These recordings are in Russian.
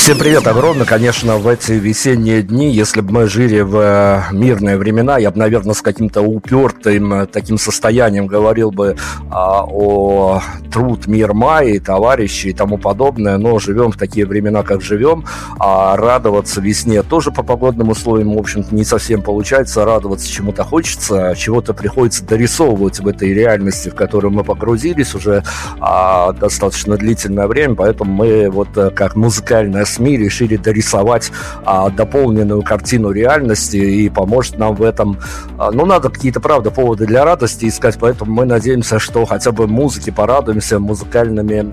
Всем привет огромное. Конечно, в эти весенние дни, если бы мы жили в э, мирные времена, я бы, наверное, с каким-то упертым э, таким состоянием говорил бы а, о труд мир Майи, товарищи и тому подобное, но живем в такие времена, как живем, а радоваться весне тоже по погодным условиям, в общем-то, не совсем получается, радоваться чему-то хочется, чего-то приходится дорисовывать в этой реальности, в которую мы погрузились уже а, достаточно длительное время, поэтому мы вот э, как музыкальная СМИ решили дорисовать а, дополненную картину реальности и поможет нам в этом. А, ну, надо какие-то, правда, поводы для радости искать, поэтому мы надеемся, что хотя бы музыке порадуемся музыкальными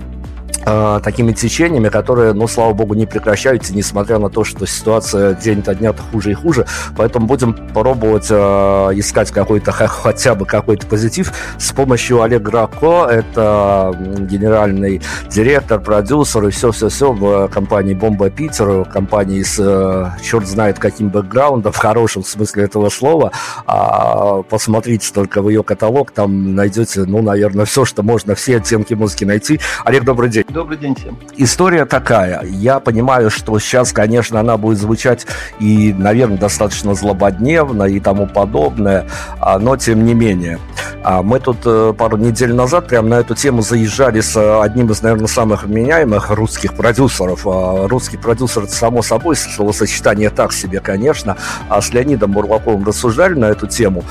э, такими течениями, которые, ну, слава богу, не прекращаются, несмотря на то, что ситуация день то дня хуже и хуже. Поэтому будем пробовать э, искать какой-то хотя бы какой-то позитив с помощью Олега Рако. Это генеральный директор, продюсер и все-все-все в компании Бомба Питер, компании с э, черт знает каким бэкграундом, в хорошем смысле этого слова. А, посмотрите только в ее каталог, там найдете, ну, наверное, все, что можно, все оттенки музыки найти. Олег, добрый день. Добрый день всем. История такая. Я понимаю, что сейчас, конечно, она будет звучать и, наверное, достаточно злободневно и тому подобное, а, но тем не менее. А, мы тут э, пару недель назад прямо на эту тему заезжали с одним из, наверное, самых вменяемых русских продюсеров. А, русский продюсер, само собой, словосочетание так себе, конечно. А с Леонидом Бурлаковым рассуждали на эту тему.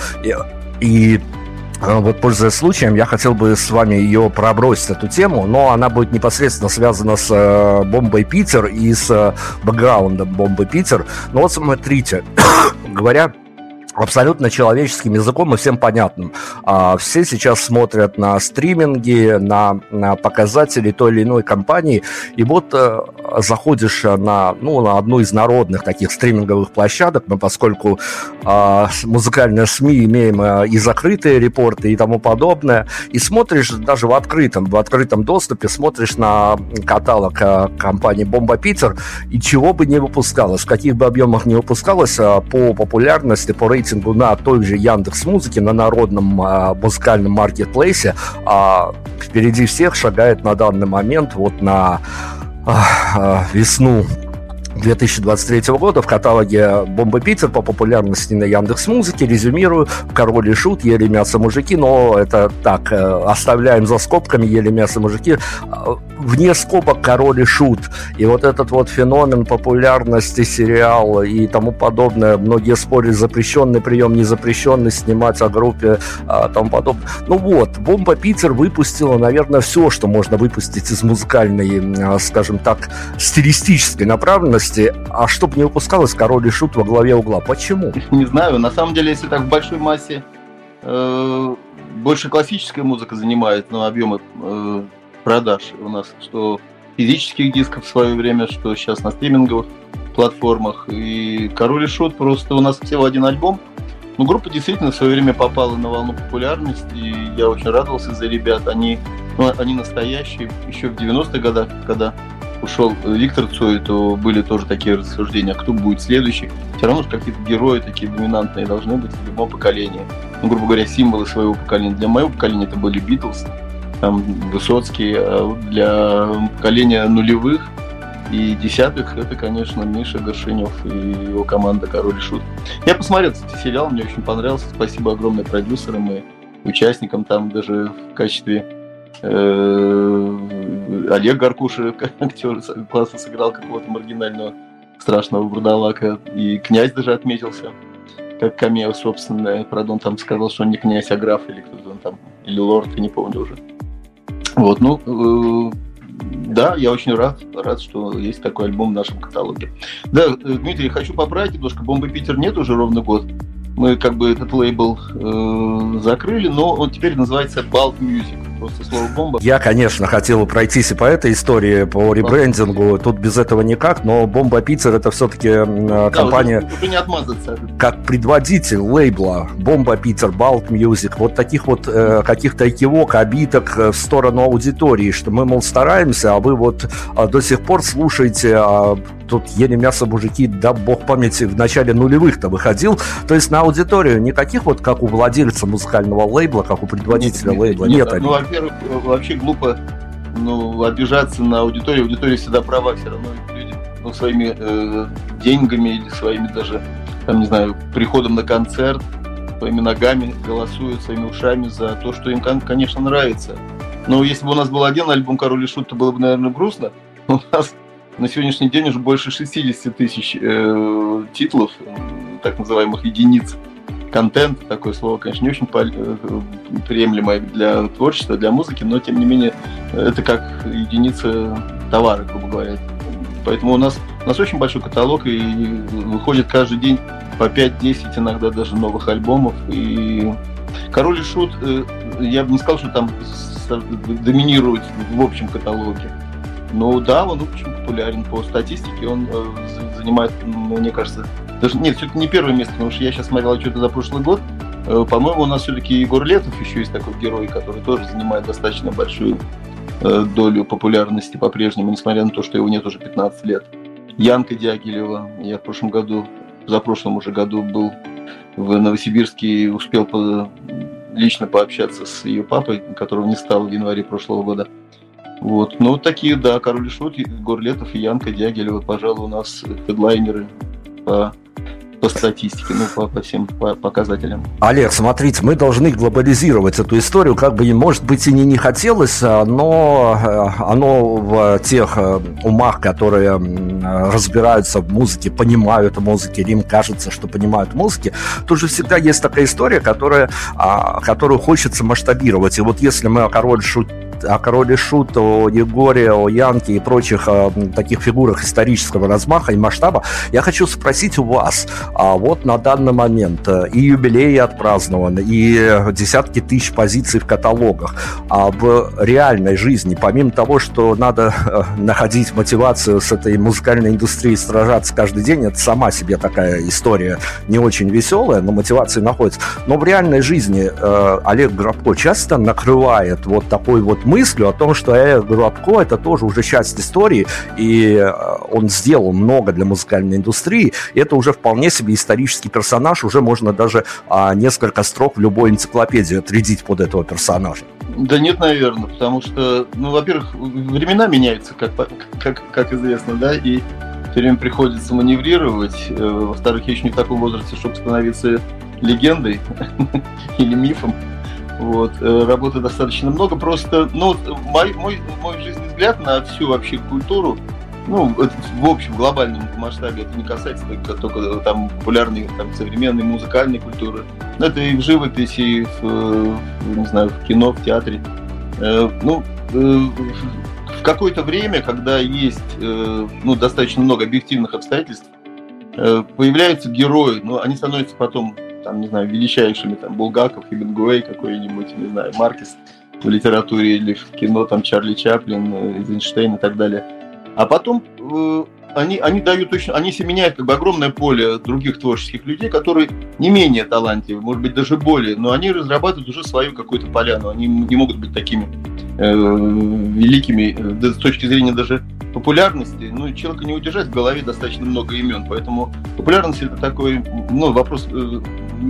И, вот, пользуясь случаем, я хотел бы с вами ее пробросить, эту тему, но она будет непосредственно связана с э, бомбой Питер и с э, бэкграундом бомбы Питер. Но вот смотрите, говоря абсолютно человеческим языком и всем понятным. А, все сейчас смотрят на стриминги, на, на показатели той или иной компании, и вот а, заходишь на, ну, на одну из народных таких стриминговых площадок, но поскольку а, музыкальные СМИ имеем а, и закрытые репорты и тому подобное, и смотришь даже в открытом, в открытом доступе, смотришь на каталог а, компании Бомба Питер, и чего бы не выпускалось, в каких бы объемах не выпускалось, по популярности, по рейтингу рейтингу на той же Яндекс Музыке, на народном а, музыкальном маркетплейсе, а, впереди всех шагает на данный момент вот на а, весну 2023 года в каталоге «Бомба Питер» по популярности на Яндекс Музыке. Резюмирую, «Король и Шут», «Ели мясо мужики», но это так, э, оставляем за скобками «Ели мясо мужики». Вне скобок «Король и Шут». И вот этот вот феномен популярности сериала и тому подобное, многие спорят, запрещенный прием, не запрещенный, снимать о группе, а, тому подобное. Ну вот, «Бомба Питер» выпустила, наверное, все, что можно выпустить из музыкальной, скажем так, стилистической направленности новости, а чтобы не выпускалось король и шут во главе угла. Почему? Не знаю. На самом деле, если так в большой массе э, больше классическая музыка занимает ну, объемы э, продаж у нас, что физических дисков в свое время, что сейчас на стриминговых платформах. И король и шут просто у нас всего один альбом. Ну, группа действительно в свое время попала на волну популярности, и я очень радовался за ребят. Они, ну, они настоящие еще в 90-х годах, когда ушел Виктор Цой, то были тоже такие рассуждения, кто будет следующий. Все равно же какие-то герои такие доминантные должны быть в любом поколении. Ну, грубо говоря, символы своего поколения. Для моего поколения это были Битлз, там Высоцкий, а для поколения нулевых и десятых это, конечно, Миша Горшинев и его команда Король и Шут. Я посмотрел этот сериал, мне очень понравился. Спасибо огромное продюсерам и участникам там даже в качестве Олег Гаркуша, актер, классно сыграл какого-то маргинального страшного бурдалака. И князь даже отметился, как камео собственное. Правда, он там сказал, что он не князь, а граф, или кто-то там, или лорд, я не помню уже. Вот, ну, э, да, я очень рад, рад, что есть такой альбом в нашем каталоге. Да, э, Дмитрий, хочу поправить немножко. Бомбы Питер нет уже ровно год. Мы как бы этот лейбл э, закрыли, но он теперь называется Balt Music. Просто слово бомба. Я, конечно, хотел пройтись и по этой истории, по ребрендингу. Тут без этого никак, но Бомба Питер это все-таки да, компания. Уже, не отмазаться. Как предводитель лейбла Бомба Питер, Балт Music, вот таких вот э, каких-то экивок, обидок э, в сторону аудитории, что мы, мол, стараемся, а вы вот а, до сих пор слушаете а, тут ели мясо мужики, да бог памяти, в начале нулевых-то выходил. То есть на аудиторию никаких вот как у владельца музыкального лейбла, как у предводителя нет, лейбла, нет. нет ну, во-первых, вообще глупо ну, обижаться на аудиторию. Аудитория всегда права, все равно люди ну, своими э, деньгами или своими даже, там, не знаю, приходом на концерт, своими ногами голосуют, своими ушами за то, что им, конечно, нравится. Но если бы у нас был один альбом «Король и Шут», то было бы, наверное, грустно. У нас на сегодняшний день уже больше 60 тысяч э, титулов, так называемых единиц. Контент, такое слово, конечно, не очень э, приемлемое для творчества, для музыки, но тем не менее это как единица товара, грубо говоря. Поэтому у нас, у нас очень большой каталог, и выходит каждый день по 5-10, иногда даже новых альбомов. И Король и Шут, э, я бы не сказал, что там доминирует в общем каталоге. Ну да, он очень популярен по статистике, он э, занимает, мне кажется, даже нет, все-таки не первое место, потому что я сейчас смотрел что-то за прошлый год. Э, по-моему, у нас все-таки Егор Летов еще есть такой герой, который тоже занимает достаточно большую э, долю популярности по-прежнему, несмотря на то, что его нет уже 15 лет. Янка Дягилева, я в прошлом году, за прошлом уже году был в Новосибирске и успел по, лично пообщаться с ее папой, которого не стало в январе прошлого года. Вот. Ну, такие, да, Король и Шут, Горлетов и Янка Дягилева, пожалуй, у нас хедлайнеры по по статистике, ну, по, по всем по показателям. Олег, смотрите, мы должны глобализировать эту историю, как бы, может быть, и не, не хотелось, а, но э, оно в тех э, умах, которые разбираются в музыке, понимают музыке, им кажется, что понимают музыки, тут же всегда есть такая история, которая, а, которую хочется масштабировать. И вот если мы Король Шут о Короле Шут, о Егоре, о Янке и прочих э, таких фигурах исторического размаха и масштаба, я хочу спросить у вас, а вот на данный момент э, и юбилеи отпразднованы, и десятки тысяч позиций в каталогах, а в реальной жизни, помимо того, что надо э, находить мотивацию с этой музыкальной индустрией, сражаться каждый день, это сама себе такая история не очень веселая, но мотивация находится. Но в реальной жизни э, Олег Грабко часто накрывает вот такой вот мыслью о том, что э, Грабко это тоже уже часть истории, и э, он сделал много для музыкальной индустрии, и это уже вполне себе исторический персонаж, уже можно даже а, несколько строк в любой энциклопедии отрядить под этого персонажа. Да нет, наверное, потому что, ну, во-первых, времена меняются, как, как, как известно, да, и все время приходится маневрировать. Э, во-вторых, я еще не в таком возрасте, чтобы становиться легендой или мифом. Вот, э, работы достаточно много, просто, ну, мой, мой, мой жизненный взгляд на всю вообще культуру, ну, в общем, глобальном масштабе это не касается только, только там популярной, там, современной музыкальной культуры. Это и в живописи, и в, в не знаю, в кино, в театре. Э, ну, э, в какое-то время, когда есть, ну, достаточно много объективных обстоятельств, появляются герои, но они становятся потом там, не знаю, величайшими, там, Булгаков, Хемингуэй какой-нибудь, не знаю, Маркес в литературе или в кино, там, Чарли Чаплин, э, Эйзенштейн и так далее. А потом э, они, они дают точно, они семеняют как бы огромное поле других творческих людей, которые не менее талантливы, может быть, даже более, но они разрабатывают уже свою какую-то поляну, они не могут быть такими великими э, с точки зрения даже популярности, ну, человека не удержать в голове достаточно много имен, поэтому популярность это такой, ну, вопрос э,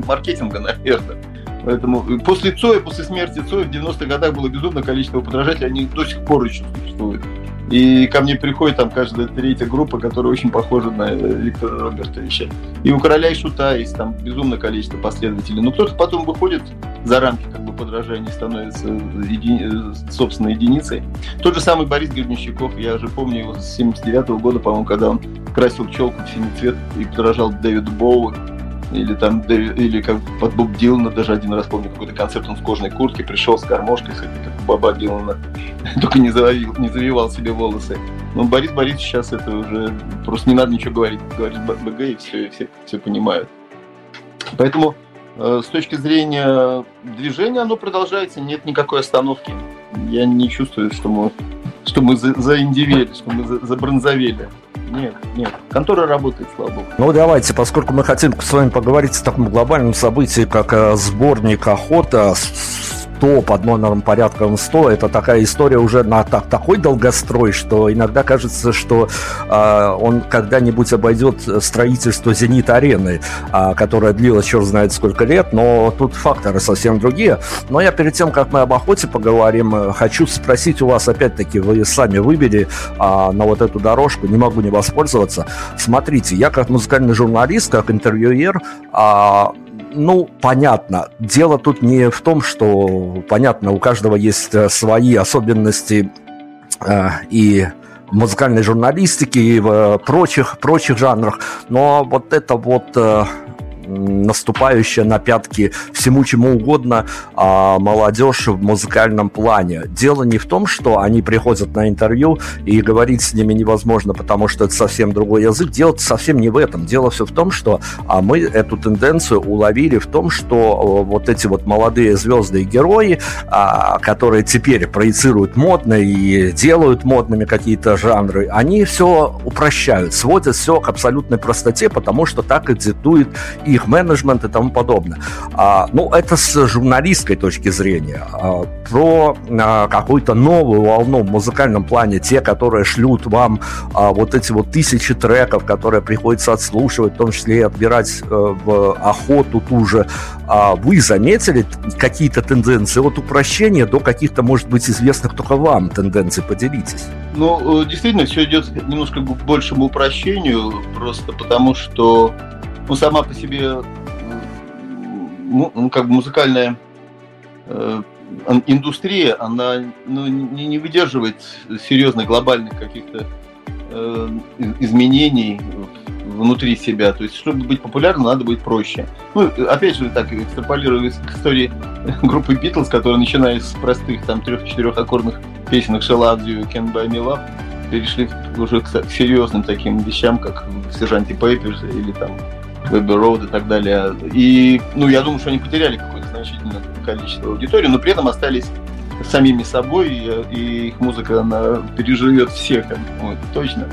маркетинга, наверное. Поэтому после Цоя, после смерти Цоя в 90-х годах было безумное количество подражателей, они до сих пор еще существуют. И ко мне приходит там каждая третья группа, которая очень похожа на э, Виктора Робертовича. И у Короля и Шута есть там безумное количество последователей. Но кто-то потом выходит за рамки как бы подражания, становится еди... Собственной единицей. Тот же самый Борис Гребнищиков, я же помню его с 79 -го года, по-моему, когда он красил челку в синий цвет и подражал Дэвиду Боуи или там, или как под Боб Дилана даже один раз помню какой-то концерт, он в кожаной куртке пришел с гармошкой, этой, как у Баба Дилана, только не, завивал, не завивал себе волосы. Но Борис Борисович сейчас это уже просто не надо ничего говорить, говорит БГ и все, и все, все понимают. Поэтому с точки зрения движения оно продолжается, нет никакой остановки. Я не чувствую, что мы, что мы заиндивели, что мы забронзовели. Нет, нет. Контора работает, слава богу. Ну, давайте, поскольку мы хотим с вами поговорить о таком глобальном событии, как э, сборник «Охота», 100 под номером порядком 100, это такая история уже на так, такой долгострой, что иногда кажется, что э, он когда-нибудь обойдет строительство «Зенит-арены», э, которая длилась черт знает сколько лет, но тут факторы совсем другие. Но я перед тем, как мы об охоте поговорим, хочу спросить у вас, опять-таки, вы сами выбери э, на вот эту дорожку, не могу не воспользоваться. Смотрите, я как музыкальный журналист, как интервьюер, э, ну, понятно. Дело тут не в том, что, понятно, у каждого есть э, свои особенности э, и музыкальной журналистики и в э, прочих, прочих жанрах, но вот это вот э, наступающая на пятки всему чему угодно а, молодежь в музыкальном плане. Дело не в том, что они приходят на интервью и говорить с ними невозможно, потому что это совсем другой язык. Дело совсем не в этом. Дело все в том, что а, мы эту тенденцию уловили в том, что вот эти вот молодые звезды и герои, а, которые теперь проецируют модно и делают модными какие-то жанры, они все упрощают, сводят все к абсолютной простоте, потому что так и диктует и их менеджмент и тому подобное. А, ну, это с журналистской точки зрения. А, про а, какую-то новую волну в музыкальном плане, те, которые шлют вам а, вот эти вот тысячи треков, которые приходится отслушивать, в том числе и отбирать а, в охоту ту же, а, вы заметили какие-то тенденции от упрощения до каких-то, может быть, известных только вам тенденций? Поделитесь. Ну, э, действительно, все идет немножко к большему упрощению, просто потому что ну, сама по себе ну, ну, как бы музыкальная э, индустрия, она ну, не, не выдерживает серьезных глобальных каких-то э, изменений внутри себя. То есть, чтобы быть популярным, надо быть проще. Ну, опять же, так экстраполируя к истории группы Beatles, которая, начиная с простых там трех-четырех аккордных песенок You, Can Buy Me Love, перешли уже к серьезным таким вещам, как в Сержанте Пейперс или там Вебер Роуд и так далее. И, ну, я думаю, что они потеряли какое-то значительное количество аудитории, но при этом остались самими собой, и, и их музыка, она переживет всех, это точно.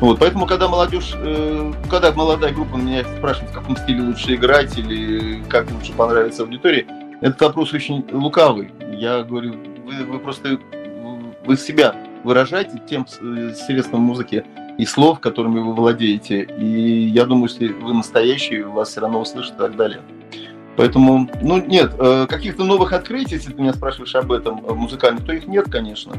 Вот, поэтому, когда молодежь, э, когда молодая группа меня спрашивает, в каком стиле лучше играть или как лучше понравится аудитории, этот вопрос очень лукавый. Я говорю, вы, вы просто вы себя выражаете тем э, средством музыки, и слов, которыми вы владеете. И я думаю, если вы настоящий, вас все равно услышат и так далее. Поэтому, ну нет, э, каких-то новых открытий, если ты меня спрашиваешь об этом э, музыкальных, то их нет, конечно.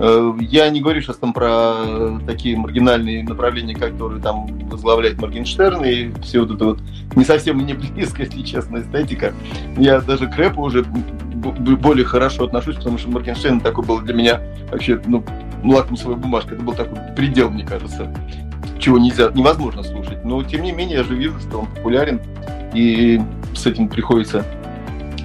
Э, я не говорю сейчас там про такие маргинальные направления, которые там возглавляет Моргенштерн и все вот это вот не совсем мне близко, если честно, эстетика. Я даже к рэпу уже более хорошо отношусь, потому что Моргенштерн такой был для меня вообще, ну, лакмусовая бумажка. Это был такой предел, мне кажется, чего нельзя, невозможно слушать. Но, тем не менее, я же вижу, что он популярен, и с этим приходится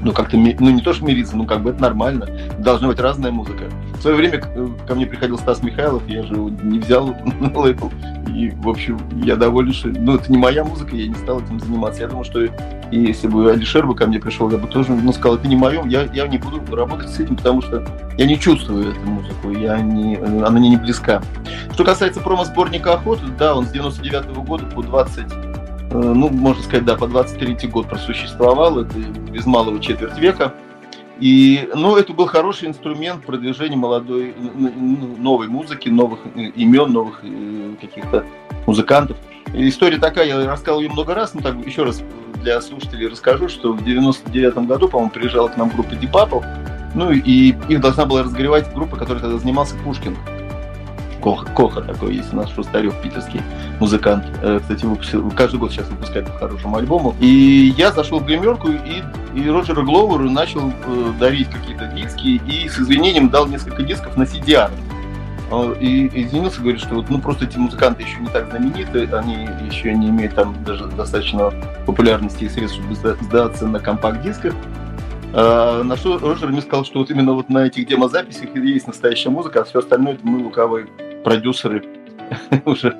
ну, как-то, ну, не то, что мириться, ну, как бы это нормально. Должна быть разная музыка. Свое время ко мне приходил Стас Михайлов, я же его не взял на лейбл. И, в общем, я доволен, что... Ну, это не моя музыка, я не стал этим заниматься. Я думаю, что и если бы Алишер бы ко мне пришел, я бы тоже ну, сказал, это не мое, я, я не буду работать с этим, потому что я не чувствую эту музыку, я не, она мне не близка. Что касается промо-сборника «Охоты», да, он с 99 -го года по 20 Э, ну, можно сказать, да, по 23 год просуществовал, это без малого четверть века. И, ну, это был хороший инструмент продвижения молодой, новой музыки, новых э, имен, новых э, каких-то музыкантов. История такая, я рассказал ее много раз, но так еще раз для слушателей расскажу, что в 99 году, по-моему, приезжала к нам группа Deep Apple, ну и их должна была разогревать группа, которая тогда занимался Пушкин. Коха, Коха такой есть у нас Шустарев, питерский музыкант. Э, кстати, выпустил, каждый год сейчас выпускает по хорошему альбому. И я зашел в гримерку и, и Роджеру Гловеру начал э, дарить какие-то диски и с извинением дал несколько дисков на CDR. И извинился, говорит, что вот, ну просто эти музыканты еще не так знамениты, они еще не имеют там даже достаточно популярности и средств, чтобы сдаться на компакт-дисках. А, на что Роджер мне сказал, что вот именно вот на этих демозаписях есть настоящая музыка, а все остальное это мы лукавые продюсеры уже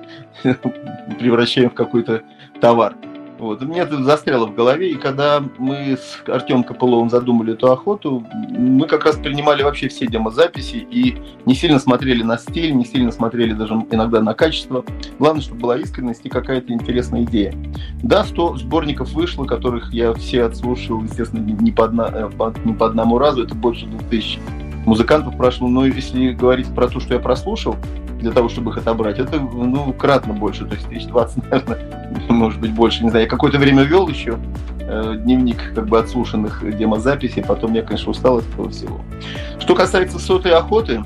превращаем в какой-то товар. Вот. Мне это застряло в голове, и когда мы с Артем Копыловым задумали эту охоту, мы как раз принимали вообще все демозаписи и не сильно смотрели на стиль, не сильно смотрели даже иногда на качество. Главное, чтобы была искренность и какая-то интересная идея. Да, 100 сборников вышло, которых я все отслушал, естественно, не по, одна, э, не по одному разу, это больше 2000 музыкантов прошло, но если говорить про то, что я прослушал, для того, чтобы их отобрать, это, ну, кратно больше, то есть 1020, наверное, может быть, больше, не знаю. Я какое-то время вел еще э, дневник как бы отслушанных демозаписей, потом я, конечно, устал от этого всего. Что касается сотой охоты,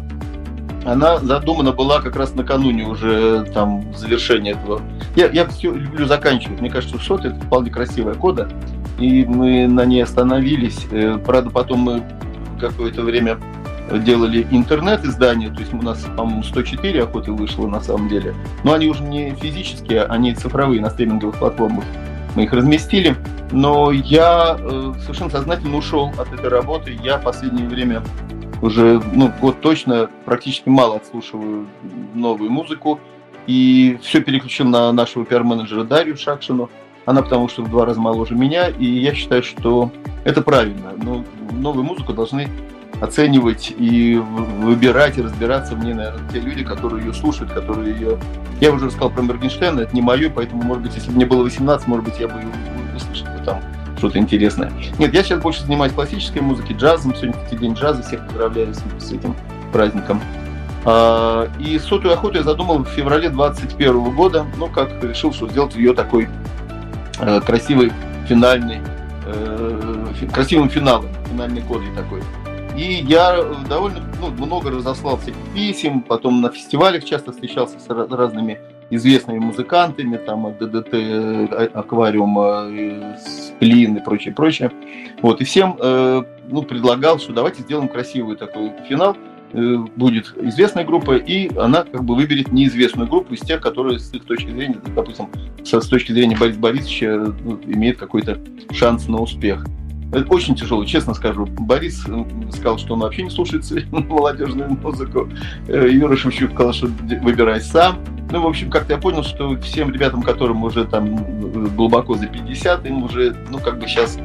она задумана была как раз накануне уже там завершения этого. Я, я все люблю заканчивать. Мне кажется, что это вполне красивая кода, и мы на ней остановились. Э, правда, потом мы какое-то время делали интернет-издание, то есть у нас, по-моему, 104 охоты вышло на самом деле, но они уже не физические, они цифровые на стриминговых платформах. Мы их разместили, но я э, совершенно сознательно ушел от этой работы. Я в последнее время уже ну, год точно практически мало отслушиваю новую музыку. И все переключил на нашего пиар-менеджера Дарью Шакшину. Она потому что в два раза моложе меня, и я считаю, что это правильно. Но новую музыку должны оценивать и выбирать и разбираться мне, наверное, те люди, которые ее слушают, которые ее... Я уже рассказал про Моргенштерна, это не мое, поэтому, может быть, если бы мне было 18, может быть, я бы услышал бы там что-то интересное. Нет, я сейчас больше занимаюсь классической музыкой, джазом. Сегодня, кстати, день джаза, всех поздравляю с, этим праздником. А, и сотую охоту я задумал в феврале 21 года, ну, как решил, что сделать ее такой э, красивой финальной, э, красивым финалом, финальной кодой такой. И я довольно ну, много разослал всяких писем, потом на фестивалях часто встречался с разными известными музыкантами, там от ДДТ, а, Аквариума, Сплин и прочее, прочее. Вот, и всем э, ну, предлагал, что давайте сделаем красивый такой финал, э, будет известная группа, и она как бы выберет неизвестную группу из тех, которые с их точки зрения, допустим, с, точки зрения Бориса Борисовича ну, имеет какой-то шанс на успех. Очень тяжело, честно скажу. Борис сказал, что он вообще не слушает молодежную музыку. Э, Юра Шевчук сказал, что выбирай сам. Ну, в общем, как-то я понял, что всем ребятам, которым уже там глубоко за 50, им уже, ну, как бы сейчас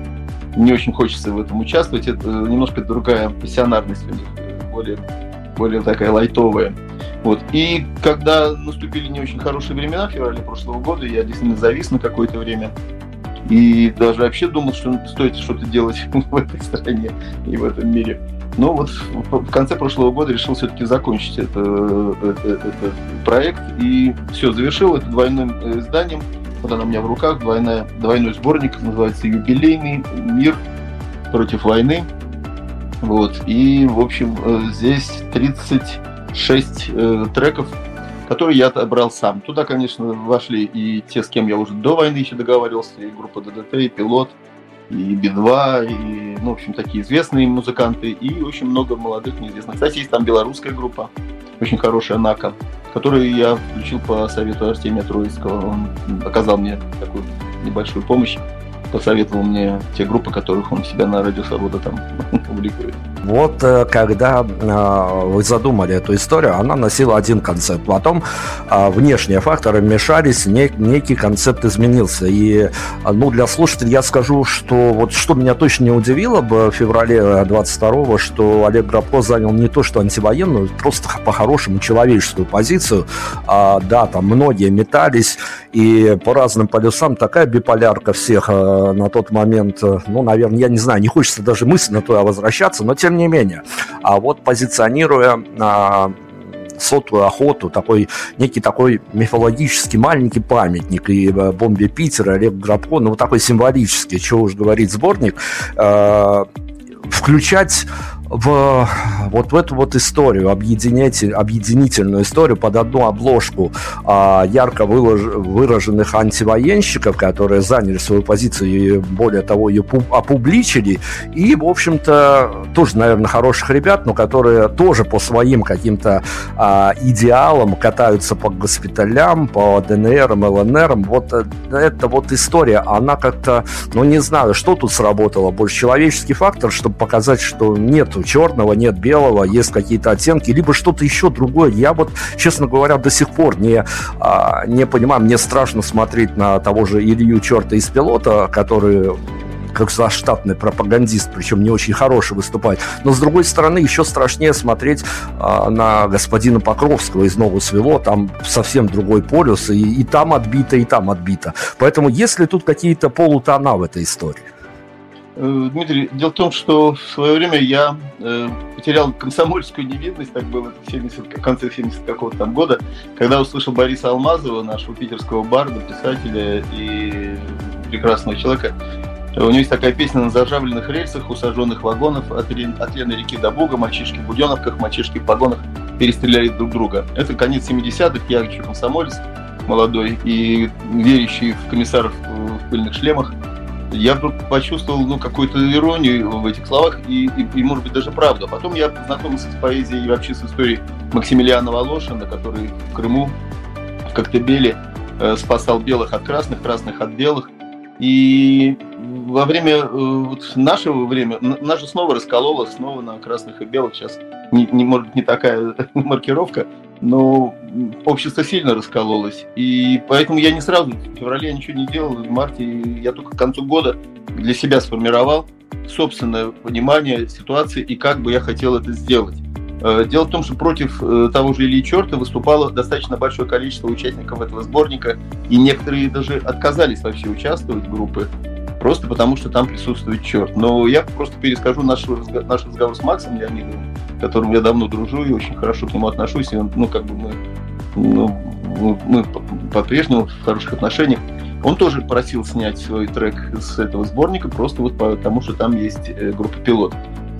не очень хочется в этом участвовать. Это немножко другая пассионарность у них, более, более такая лайтовая. Вот. И когда наступили не очень хорошие времена, в феврале прошлого года, я действительно завис на какое-то время. И даже вообще думал, что стоит что-то делать в этой стране и в этом мире. Но вот в конце прошлого года решил все-таки закончить это, это, этот проект. И все, завершил это двойным э, изданием. Вот она у меня в руках, двойная, двойной сборник, называется «Юбилейный мир против войны». Вот. И, в общем, э, здесь 36 э, треков который я отобрал сам. Туда, конечно, вошли и те, с кем я уже до войны еще договаривался, и группа ДДТ, и Пилот, и Би-2, и, ну, в общем, такие известные музыканты, и очень много молодых неизвестных. Кстати, есть там белорусская группа, очень хорошая Нака, которую я включил по совету Артемия Троицкого. Он оказал мне такую небольшую помощь посоветовал мне те группы, которых он себя на Радио Свобода там публикует. Вот э, когда э, вы задумали эту историю, она носила один концепт. Потом э, внешние факторы мешались, некий концепт изменился. И ну, для слушателей я скажу, что вот что меня точно не удивило бы в феврале 22-го, что Олег Грабко занял не то что антивоенную, просто по-хорошему человеческую позицию. А, да, там многие метались, и по разным полюсам такая биполярка всех на тот момент, ну, наверное, я не знаю, не хочется даже мысленно туда возвращаться, но тем тем не менее. А вот позиционируя а, сотую охоту, такой некий такой мифологический маленький памятник и э, бомбе Питера, Олег Грабко, ну вот такой символический, чего уж говорить, сборник, э, включать в вот в эту вот историю, объединять, объединительную историю под одну обложку а, ярко вылож, выраженных антивоенщиков, которые заняли свою позицию и, более того, ее опубличили, и, в общем-то, тоже, наверное, хороших ребят, но которые тоже по своим каким-то а, идеалам катаются по госпиталям, по ДНР, ЛНР. Вот э, эта вот история, она как-то, ну, не знаю, что тут сработало больше, человеческий фактор, чтобы показать, что нету черного, нет белого, есть какие-то оттенки, либо что-то еще другое. Я вот, честно говоря, до сих пор не, а, не понимаю, мне страшно смотреть на того же Илью Черта из пилота, который как заштатный пропагандист, причем не очень хороший выступает. Но, с другой стороны, еще страшнее смотреть а, на господина Покровского из Нового Свело, там совсем другой полюс, и, и там отбито, и там отбито. Поэтому есть ли тут какие-то полутона в этой истории? Э, Дмитрий, дело в том, что в свое время я э, потерял комсомольскую невинность, так было в 70, в конце 70 какого-то там года, когда услышал Бориса Алмазова, нашего питерского барда, писателя и прекрасного человека, у него есть такая песня на заржавленных рельсах, усаженных вагонов от, от Лены реки до Буга, мальчишки в буденовках, мальчишки в погонах перестреляли друг друга. Это конец 70-х, я еще комсомолец молодой и верящий в комиссаров в пыльных шлемах. Я почувствовал ну, какую-то иронию в этих словах и, и, и, может быть, даже правду. А потом я познакомился с поэзией и вообще с историей Максимилиана Волошина, который в Крыму, в Коктебеле э, спасал белых от красных, красных от белых. И во время э, вот нашего времени же снова раскололо, снова на красных и белых. Сейчас не, не может не такая маркировка, но общество сильно раскололось. И поэтому я не сразу, в феврале я ничего не делал, в марте я только к концу года для себя сформировал собственное понимание ситуации и как бы я хотел это сделать. Э, дело в том, что против э, того же Ильи Черта выступало достаточно большое количество участников этого сборника, и некоторые даже отказались вообще участвовать в группы просто потому, что там присутствует черт. Но я просто перескажу наш, наш разговор с Максом Леонидовым, которым я давно дружу и очень хорошо к нему отношусь. И он, ну, как бы мы, ну, мы по-прежнему в хороших отношениях. Он тоже просил снять свой трек с этого сборника, просто вот потому, что там есть э, группа пилот.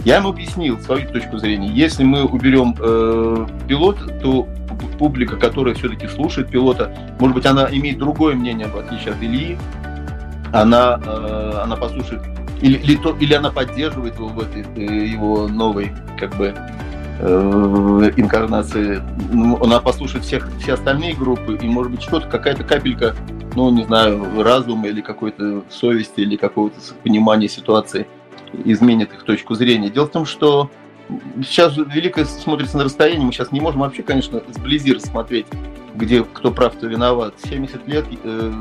Я ему объяснил свою точку зрения. Если мы уберем э, пилот, то публика, которая все-таки слушает пилота, может быть, она имеет другое мнение, в отличие от Ильи, она, э, она послушает, или, или, то, или она поддерживает его в этой э, его новой, как бы, э, инкарнации. Ну, она послушает всех, все остальные группы, и, может быть, что-то, какая-то капелька, ну, не знаю, разума или какой-то совести, или какого-то понимания ситуации изменит их точку зрения. Дело в том, что сейчас великое смотрится на расстоянии, мы сейчас не можем вообще, конечно, сблизи рассмотреть где кто прав, кто виноват. 70 лет э,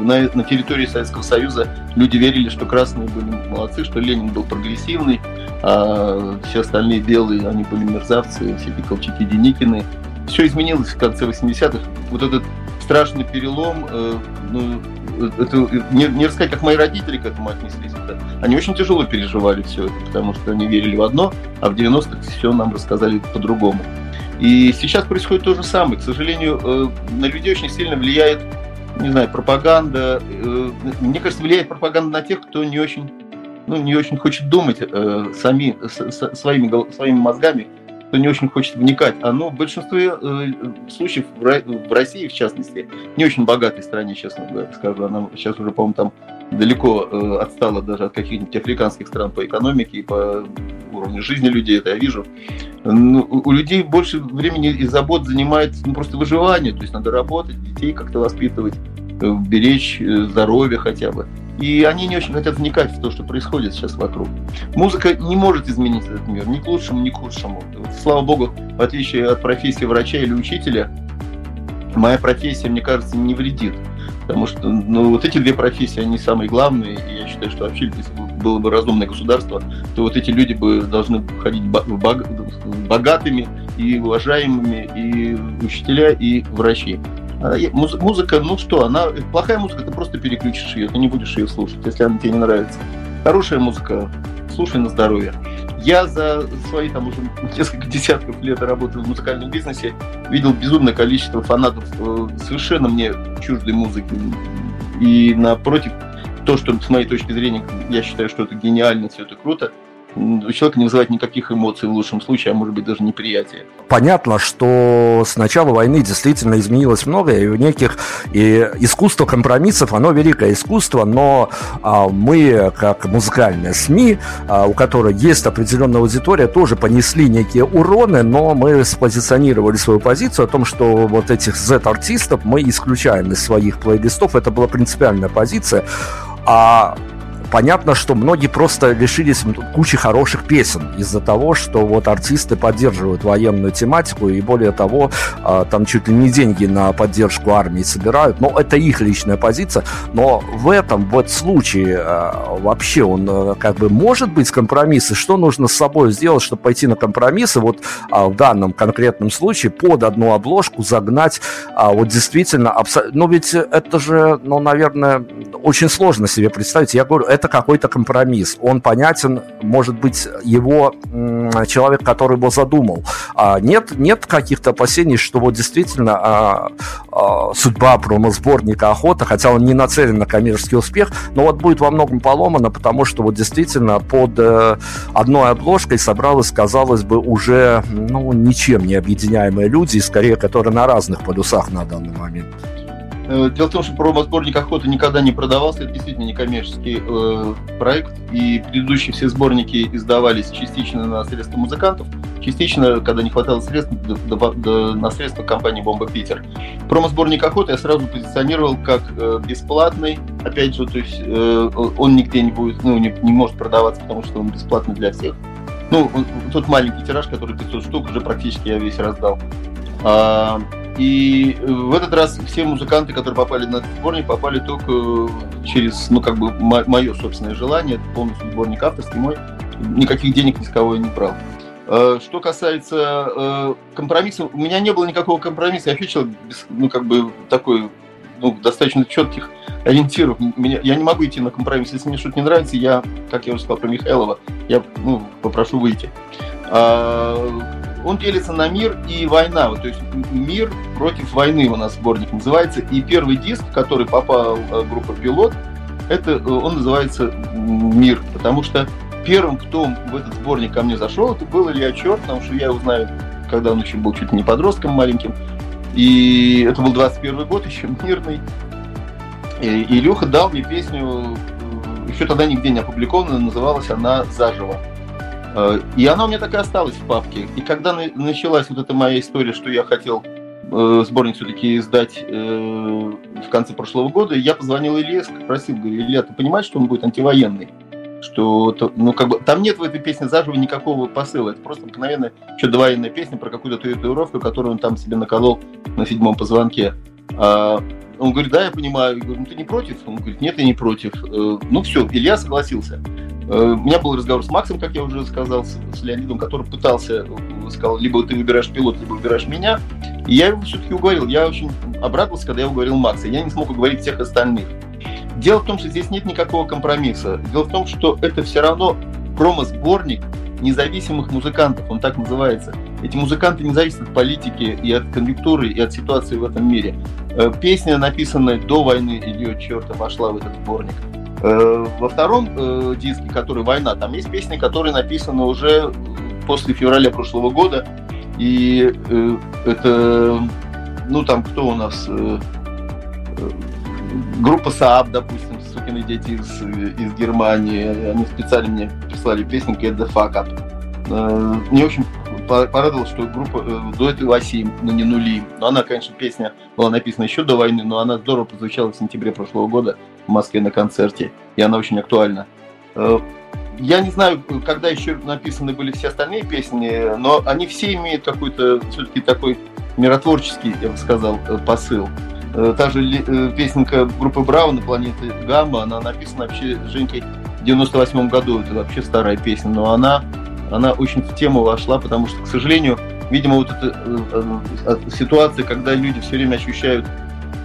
на, на территории Советского Союза люди верили, что красные были молодцы, что Ленин был прогрессивный, а все остальные белые, они были мерзавцы, все эти Колчаки, Деникины. Все изменилось в конце 80-х. Вот этот страшный перелом, э, ну, это не, не рассказать, как мои родители к этому отнеслись. Это, они очень тяжело переживали все это, потому что они верили в одно, а в 90-х все нам рассказали по-другому. И сейчас происходит то же самое. К сожалению, э, на людей очень сильно влияет, не знаю, пропаганда. Э, мне кажется, влияет пропаганда на тех, кто не очень, ну, не очень хочет думать э, сами, своими, своими мозгами, кто не очень хочет вникать. А ну, в большинстве случаев в России, в частности, не очень богатой стране, честно говоря, скажу, она сейчас уже, по-моему, там далеко отстала даже от каких-нибудь африканских стран по экономике и по уровню жизни людей, это я вижу. Ну, у людей больше времени и забот занимает ну, просто выживание, то есть надо работать, детей как-то воспитывать, э, беречь э, здоровье хотя бы. И они не очень хотят вникать в то, что происходит сейчас вокруг. Музыка не может изменить этот мир ни к лучшему, ни к худшему. Слава богу, в отличие от профессии врача или учителя, моя профессия, мне кажется, не вредит. Потому что ну, вот эти две профессии, они самые главные. И я считаю, что вообще, если было бы разумное государство, то вот эти люди бы должны ходить богатыми и уважаемыми, и учителя, и врачи. А музыка, ну что, она плохая музыка, ты просто переключишь ее, ты не будешь ее слушать, если она тебе не нравится. Хорошая музыка, слушай на здоровье. Я за свои там уже несколько десятков лет работы в музыкальном бизнесе видел безумное количество фанатов э, совершенно мне чуждой музыки. И напротив, то, что с моей точки зрения, я считаю, что это гениально, все это круто, у человека не вызывает никаких эмоций в лучшем случае, а может быть даже неприятия. Понятно, что с начала войны действительно изменилось многое, и в неких и искусство компромиссов, оно великое искусство, но а, мы, как музыкальные СМИ, а, у которой есть определенная аудитория, тоже понесли некие уроны, но мы спозиционировали свою позицию о том, что вот этих Z-артистов мы исключаем из своих плейлистов, это была принципиальная позиция. А понятно, что многие просто лишились кучи хороших песен из-за того, что вот артисты поддерживают военную тематику и более того, э, там чуть ли не деньги на поддержку армии собирают. Но это их личная позиция. Но в этом вот случае э, вообще он э, как бы может быть компромисс. И что нужно с собой сделать, чтобы пойти на компромиссы? Вот э, в данном конкретном случае под одну обложку загнать вот действительно... Абсо... Ну ведь это же, ну, наверное, очень сложно себе представить. Я говорю, это какой-то компромисс. Он понятен, может быть, его человек, который его задумал. А нет, нет каких-то опасений, что вот действительно а, а, судьба промо-сборника «Охота», хотя он не нацелен на коммерческий успех, но вот будет во многом поломана, потому что вот действительно под э, одной обложкой собралось, казалось бы, уже ну, ничем не объединяемые люди, скорее, которые на разных полюсах на данный момент. Э, дело в том, что промо-сборник охоты никогда не продавался, это действительно не коммерческий э, проект, и предыдущие все сборники издавались частично на средства музыкантов, частично, когда не хватало средств, до, до, до, на средства компании «Бомба Питер». Промо-сборник охоты я сразу позиционировал как э, бесплатный, опять же, то есть э, он нигде не будет, ну, не, не может продаваться, потому что он бесплатный для всех. Ну, тот маленький тираж, который 500 штук, уже практически я весь раздал. А, и э, в этот раз все музыканты, которые попали на этот сборник, попали только э, через, ну, как бы, мое собственное желание. Это полностью сборник авторский мой. Никаких денег ни с кого я не брал. Э, что касается компромисса, у меня не было никакого компромисса. Я офичил, ну, как бы, такой, ну, достаточно четких ориентиров. Меня, я не могу идти на компромисс. Если мне что-то не нравится, я, как я уже сказал про Михайлова, я, ну, попрошу выйти. А, он делится на мир и война. То есть мир против войны у нас сборник называется. И первый диск, который попал э, группа «Пилот», это э, он называется «Мир», потому что первым, кто в этот сборник ко мне зашел, это был Илья Черт, потому что я его знаю, когда он еще был чуть не подростком маленьким. И это был 21 год, еще мирный. И Илюха дал мне песню, э, еще тогда нигде не опубликована, называлась она «Заживо». Э, и она у меня так и осталась в папке. И когда началась вот эта моя история, что я хотел э, сборник все-таки издать э, в конце прошлого года, я позвонил Илье, спросил, говорю, Илья, ты понимаешь, что он будет антивоенный? Что, ну, как бы, там нет в этой песне заживо никакого посыла. Это просто обыкновенная чудо-военная песня про какую-то татуировку, которую он там себе наколол на седьмом позвонке. А, он говорит, да, я понимаю. Я говорю, ну ты не против? Он говорит, нет, я не против. Ну все, Илья согласился. Э, у меня был разговор с Максом, как я уже сказал, с, с Леонидом, который пытался, э, сказал, либо ты выбираешь пилот, либо выбираешь меня. И я его все-таки уговорил. Я очень обрадовался, когда я уговорил Макса. Я не смог уговорить всех остальных. Дело в том, что здесь нет никакого компромисса. Дело в том, что это все равно промо-сборник независимых музыкантов, он так называется. Эти музыканты не зависят от политики и от конъюнктуры, и от ситуации в этом мире. Э, песня, написанная до войны Илья Черта, вошла в этот сборник. Э, во втором э, диске, который «Война», там есть песни, которые написаны уже после февраля прошлого года. И это, ну там кто у нас? Группа Saab, допустим, «Сукины дети» из, из Германии. Они специально мне прислали песню «Get the fuck up». Мне очень порадовало, что группа до этого оси, но не нули. Но она, конечно, песня была написана еще до войны, но она здорово прозвучала в сентябре прошлого года в Москве на концерте, и она очень актуальна. Э, я не знаю, когда еще написаны были все остальные песни, но они все имеют какой-то все-таки такой миротворческий, я бы сказал, э, посыл. Э, та же песенка группы Брауна «Планеты Гамма», она написана вообще Женькой в 98 году, это вообще старая песня, но она, она очень в тему вошла, потому что, к сожалению, видимо, вот эта ситуация, когда люди все время ощущают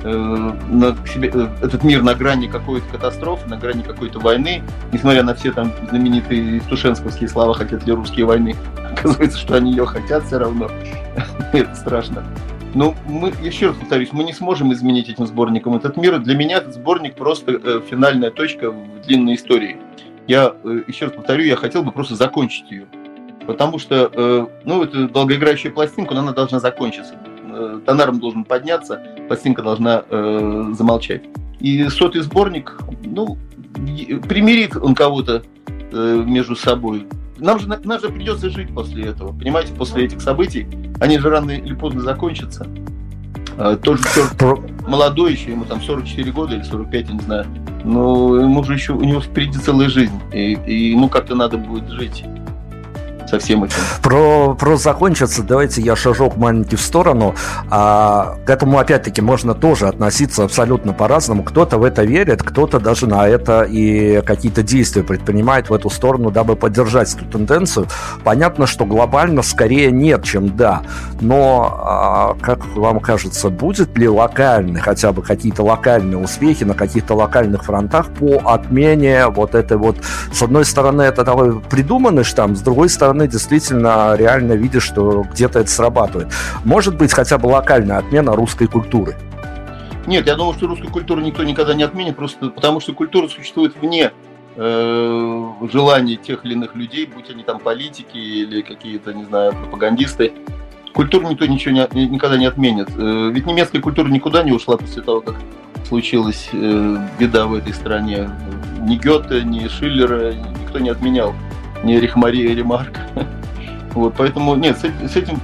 Э, на себе, э, этот мир на грани какой-то катастрофы, на грани какой-то войны, несмотря на все там знаменитые стушенсковские слова «хотят ли русские войны», оказывается, что они ее хотят все равно. Это страшно. Но мы, еще раз повторюсь, мы не сможем изменить этим сборником этот мир. Для меня этот сборник просто э, финальная точка в длинной истории. Я э, еще раз повторю, я хотел бы просто закончить ее. Потому что, э, ну, это долгоиграющая пластинка, но она должна закончиться. Э, тонаром должен подняться, пластинка должна э, замолчать. И сотый сборник, ну, примирит он кого-то э, между собой. Нам же, нам же придется жить после этого, понимаете, после этих событий. Они же рано или поздно закончатся. А, тоже черт Про... молодой еще, ему там 44 года или 45, я не знаю. Но ему же еще, у него впереди целая жизнь. И, и ему как-то надо будет жить со всем этим. Про, про закончиться, давайте я шажок маленький в сторону. А, к этому, опять-таки, можно тоже относиться абсолютно по-разному. Кто-то в это верит, кто-то даже на это и какие-то действия предпринимает в эту сторону, дабы поддержать эту тенденцию. Понятно, что глобально скорее нет, чем да. Но, а, как вам кажется, будет ли локальный, хотя бы какие-то локальные успехи на каких-то локальных фронтах по отмене вот этой вот... С одной стороны, это такой придуманный штамм, с другой стороны, стороны, действительно реально видишь, что где-то это срабатывает. Может быть, хотя бы локальная отмена русской культуры? Нет, я думаю, что русскую культуру никто никогда не отменит, просто потому что культура существует вне э, желаний тех или иных людей, будь они там политики или какие-то, не знаю, пропагандисты. Культуру никто ничего не, никогда не отменит. Э, ведь немецкая культура никуда не ушла после того, как случилась э, беда в этой стране. Ни Гёте, ни Шиллера никто не отменял не Рихмария Ремарк. Вот, поэтому нет, с, с этим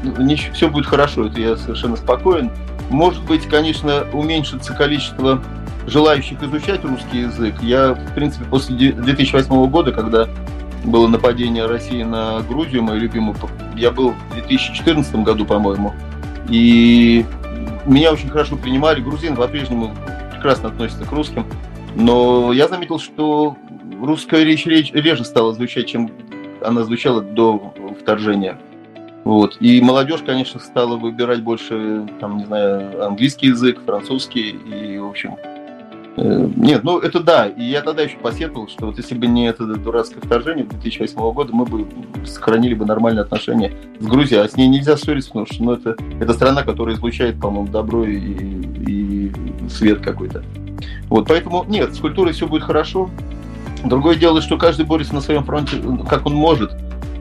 все будет хорошо, это я совершенно спокоен. Может быть, конечно, уменьшится количество желающих изучать русский язык. Я, в принципе, после 2008 года, когда было нападение России на Грузию, мою любимую, я был в 2014 году, по-моему, и меня очень хорошо принимали. Грузины по-прежнему прекрасно относятся к русским, но я заметил, что русская речь, речь реже стала звучать, чем она звучала до вторжения. Вот. И молодежь, конечно, стала выбирать больше, там, не знаю, английский язык, французский и, в общем, э, нет, ну это да. И я тогда еще посетовал, что вот если бы не это дурацкое вторжение 2008 года, мы бы сохранили бы нормальные отношения с Грузией. А с ней нельзя ссориться, потому что ну, это, это страна, которая излучает, по-моему, добро и, и свет какой-то. Вот, поэтому нет, с культурой все будет хорошо. Другое дело, что каждый борется на своем фронте, как он может.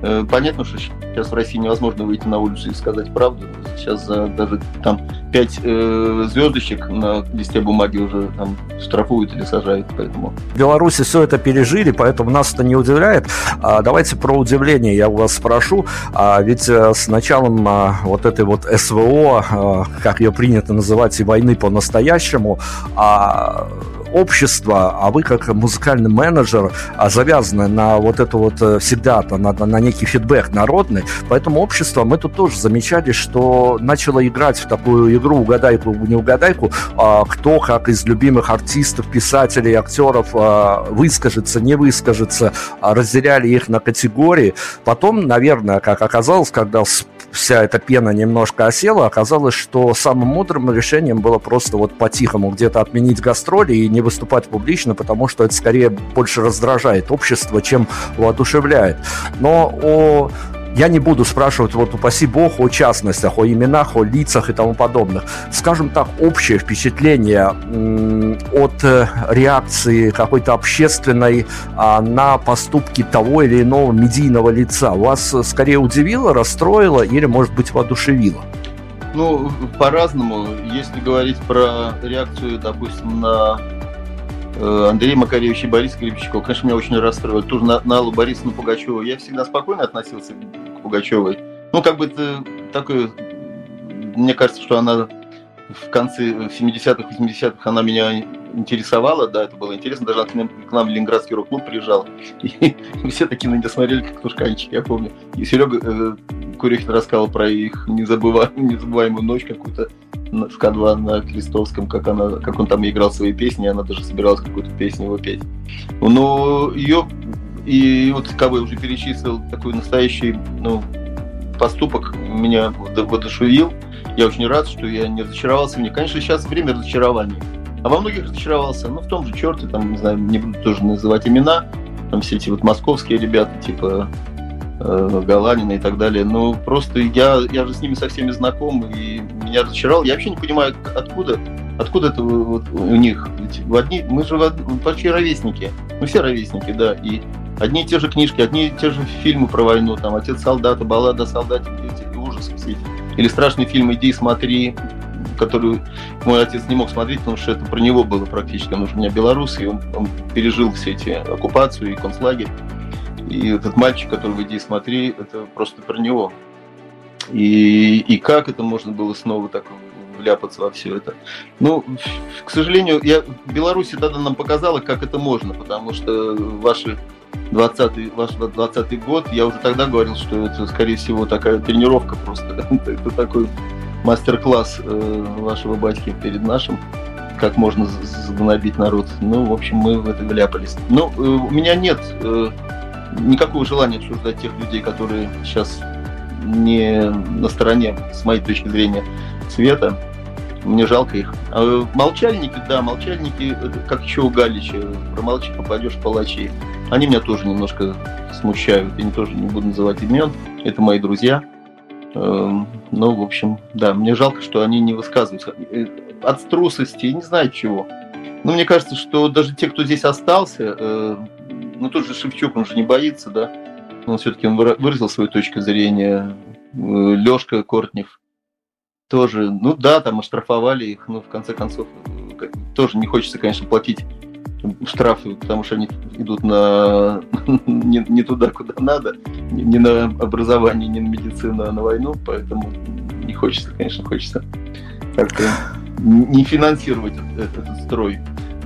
Э, понятно, что сейчас в России невозможно выйти на улицу и сказать правду. Сейчас даже там пять э, звездочек на листе бумаги уже там штрафуют или сажают, поэтому. В Беларуси все это пережили, поэтому нас это не удивляет. А, давайте про удивление я у вас спрошу. А, ведь э, с началом а, вот этой вот СВО, а, как ее принято называть, и войны по-настоящему, а, общество, а вы как музыкальный менеджер а, завязаны на вот это вот э, всегда на, на, на некий фидбэк народный, поэтому общество мы тут тоже замечали, что начало играть в такую игру угадайку не угадайку, а, кто как из любимых артистов, писателей, актеров а, выскажется, не выскажется, разделяли их на категории. Потом, наверное, как оказалось, когда вся эта пена немножко осела, оказалось, что самым мудрым решением было просто вот по-тихому где-то отменить гастроли и не выступать публично, потому что это скорее больше раздражает общество, чем воодушевляет. Но о я не буду спрашивать, вот упаси бог, о частностях, о именах, о лицах и тому подобных. Скажем так, общее впечатление от э, реакции какой-то общественной а, на поступки того или иного медийного лица вас скорее удивило, расстроило или, может быть, воодушевило? Ну, по-разному. Если говорить про реакцию, допустим, на Э, Андрей Макаревич и Борис Гребчиков, конечно, меня очень расстроили. Тоже на, на Аллу Борисовну Пугачеву. Я всегда спокойно относился к Пугачевой. Ну, как бы это такое... Мне кажется, что она в конце 70-х, 80-х она меня интересовала, да, это было интересно. Даже к нам, к нам в Ленинградский рок-клуб приезжал. И, все такие на меня смотрели, как тушканчики, я помню. И Серега э, Курехин рассказывал про их незабываемую, незабываемую ночь какую-то в К2 на Крестовском, как, она, как он там играл свои песни, она даже собиралась какую-то песню его петь. Но ее, и вот кого я уже перечислил, такой настоящий ну, поступок меня воодушевил. Я очень рад, что я не разочаровался в ней. Конечно, сейчас время разочарований. А во многих разочаровался. Ну, в том же черте, там, не знаю, не буду тоже называть имена. Там все эти вот московские ребята, типа Галанина и так далее. Ну, просто я, я же с ними со всеми знаком, и меня разочаровал. Я вообще не понимаю, откуда, откуда это вот у них. Ведь в одни, мы же почти ровесники. Мы все ровесники, да. И одни и те же книжки, одни и те же фильмы про войну. Там «Отец солдата», «Баллада солдате», эти ужасы все эти. Или страшный фильм «Иди смотри», который мой отец не мог смотреть, потому что это про него было практически. Он уже у меня белорус, и он, он пережил все эти оккупацию и концлагерь. И этот мальчик, который в «Иди смотри», это просто про него. И, и как это можно было снова так вляпаться во все это. Ну, к сожалению, я, Беларусь тогда нам показала, как это можно, потому что ваши 20 ваш 20 год, я уже тогда говорил, что это, скорее всего, такая тренировка просто. это такой мастер-класс э, вашего батьки перед нашим, как можно загнобить народ. Ну, в общем, мы в это вляпались. Ну, э, у меня нет э, никакого желания обсуждать тех людей, которые сейчас не на стороне, с моей точки зрения, света. Мне жалко их. А молчальники, да, молчальники, как еще у Галича, промолчи, попадешь в палачи. Они меня тоже немножко смущают. Я тоже не буду называть имен. Это мои друзья. Эм, ну, в общем, да, мне жалко, что они не высказываются. Э, от трусости, не знаю чего. Но мне кажется, что даже те, кто здесь остался, э, ну, тот же Шевчук, он же не боится, да, он все-таки выразил свою точку зрения. Э, Лешка Кортнев тоже, ну да, там оштрафовали их, но в конце концов тоже не хочется, конечно, платить штрафы, потому что они идут на не, не туда, куда надо, не, не на образование, не на медицину, а на войну, поэтому не хочется, конечно, хочется как-то не финансировать этот, этот строй.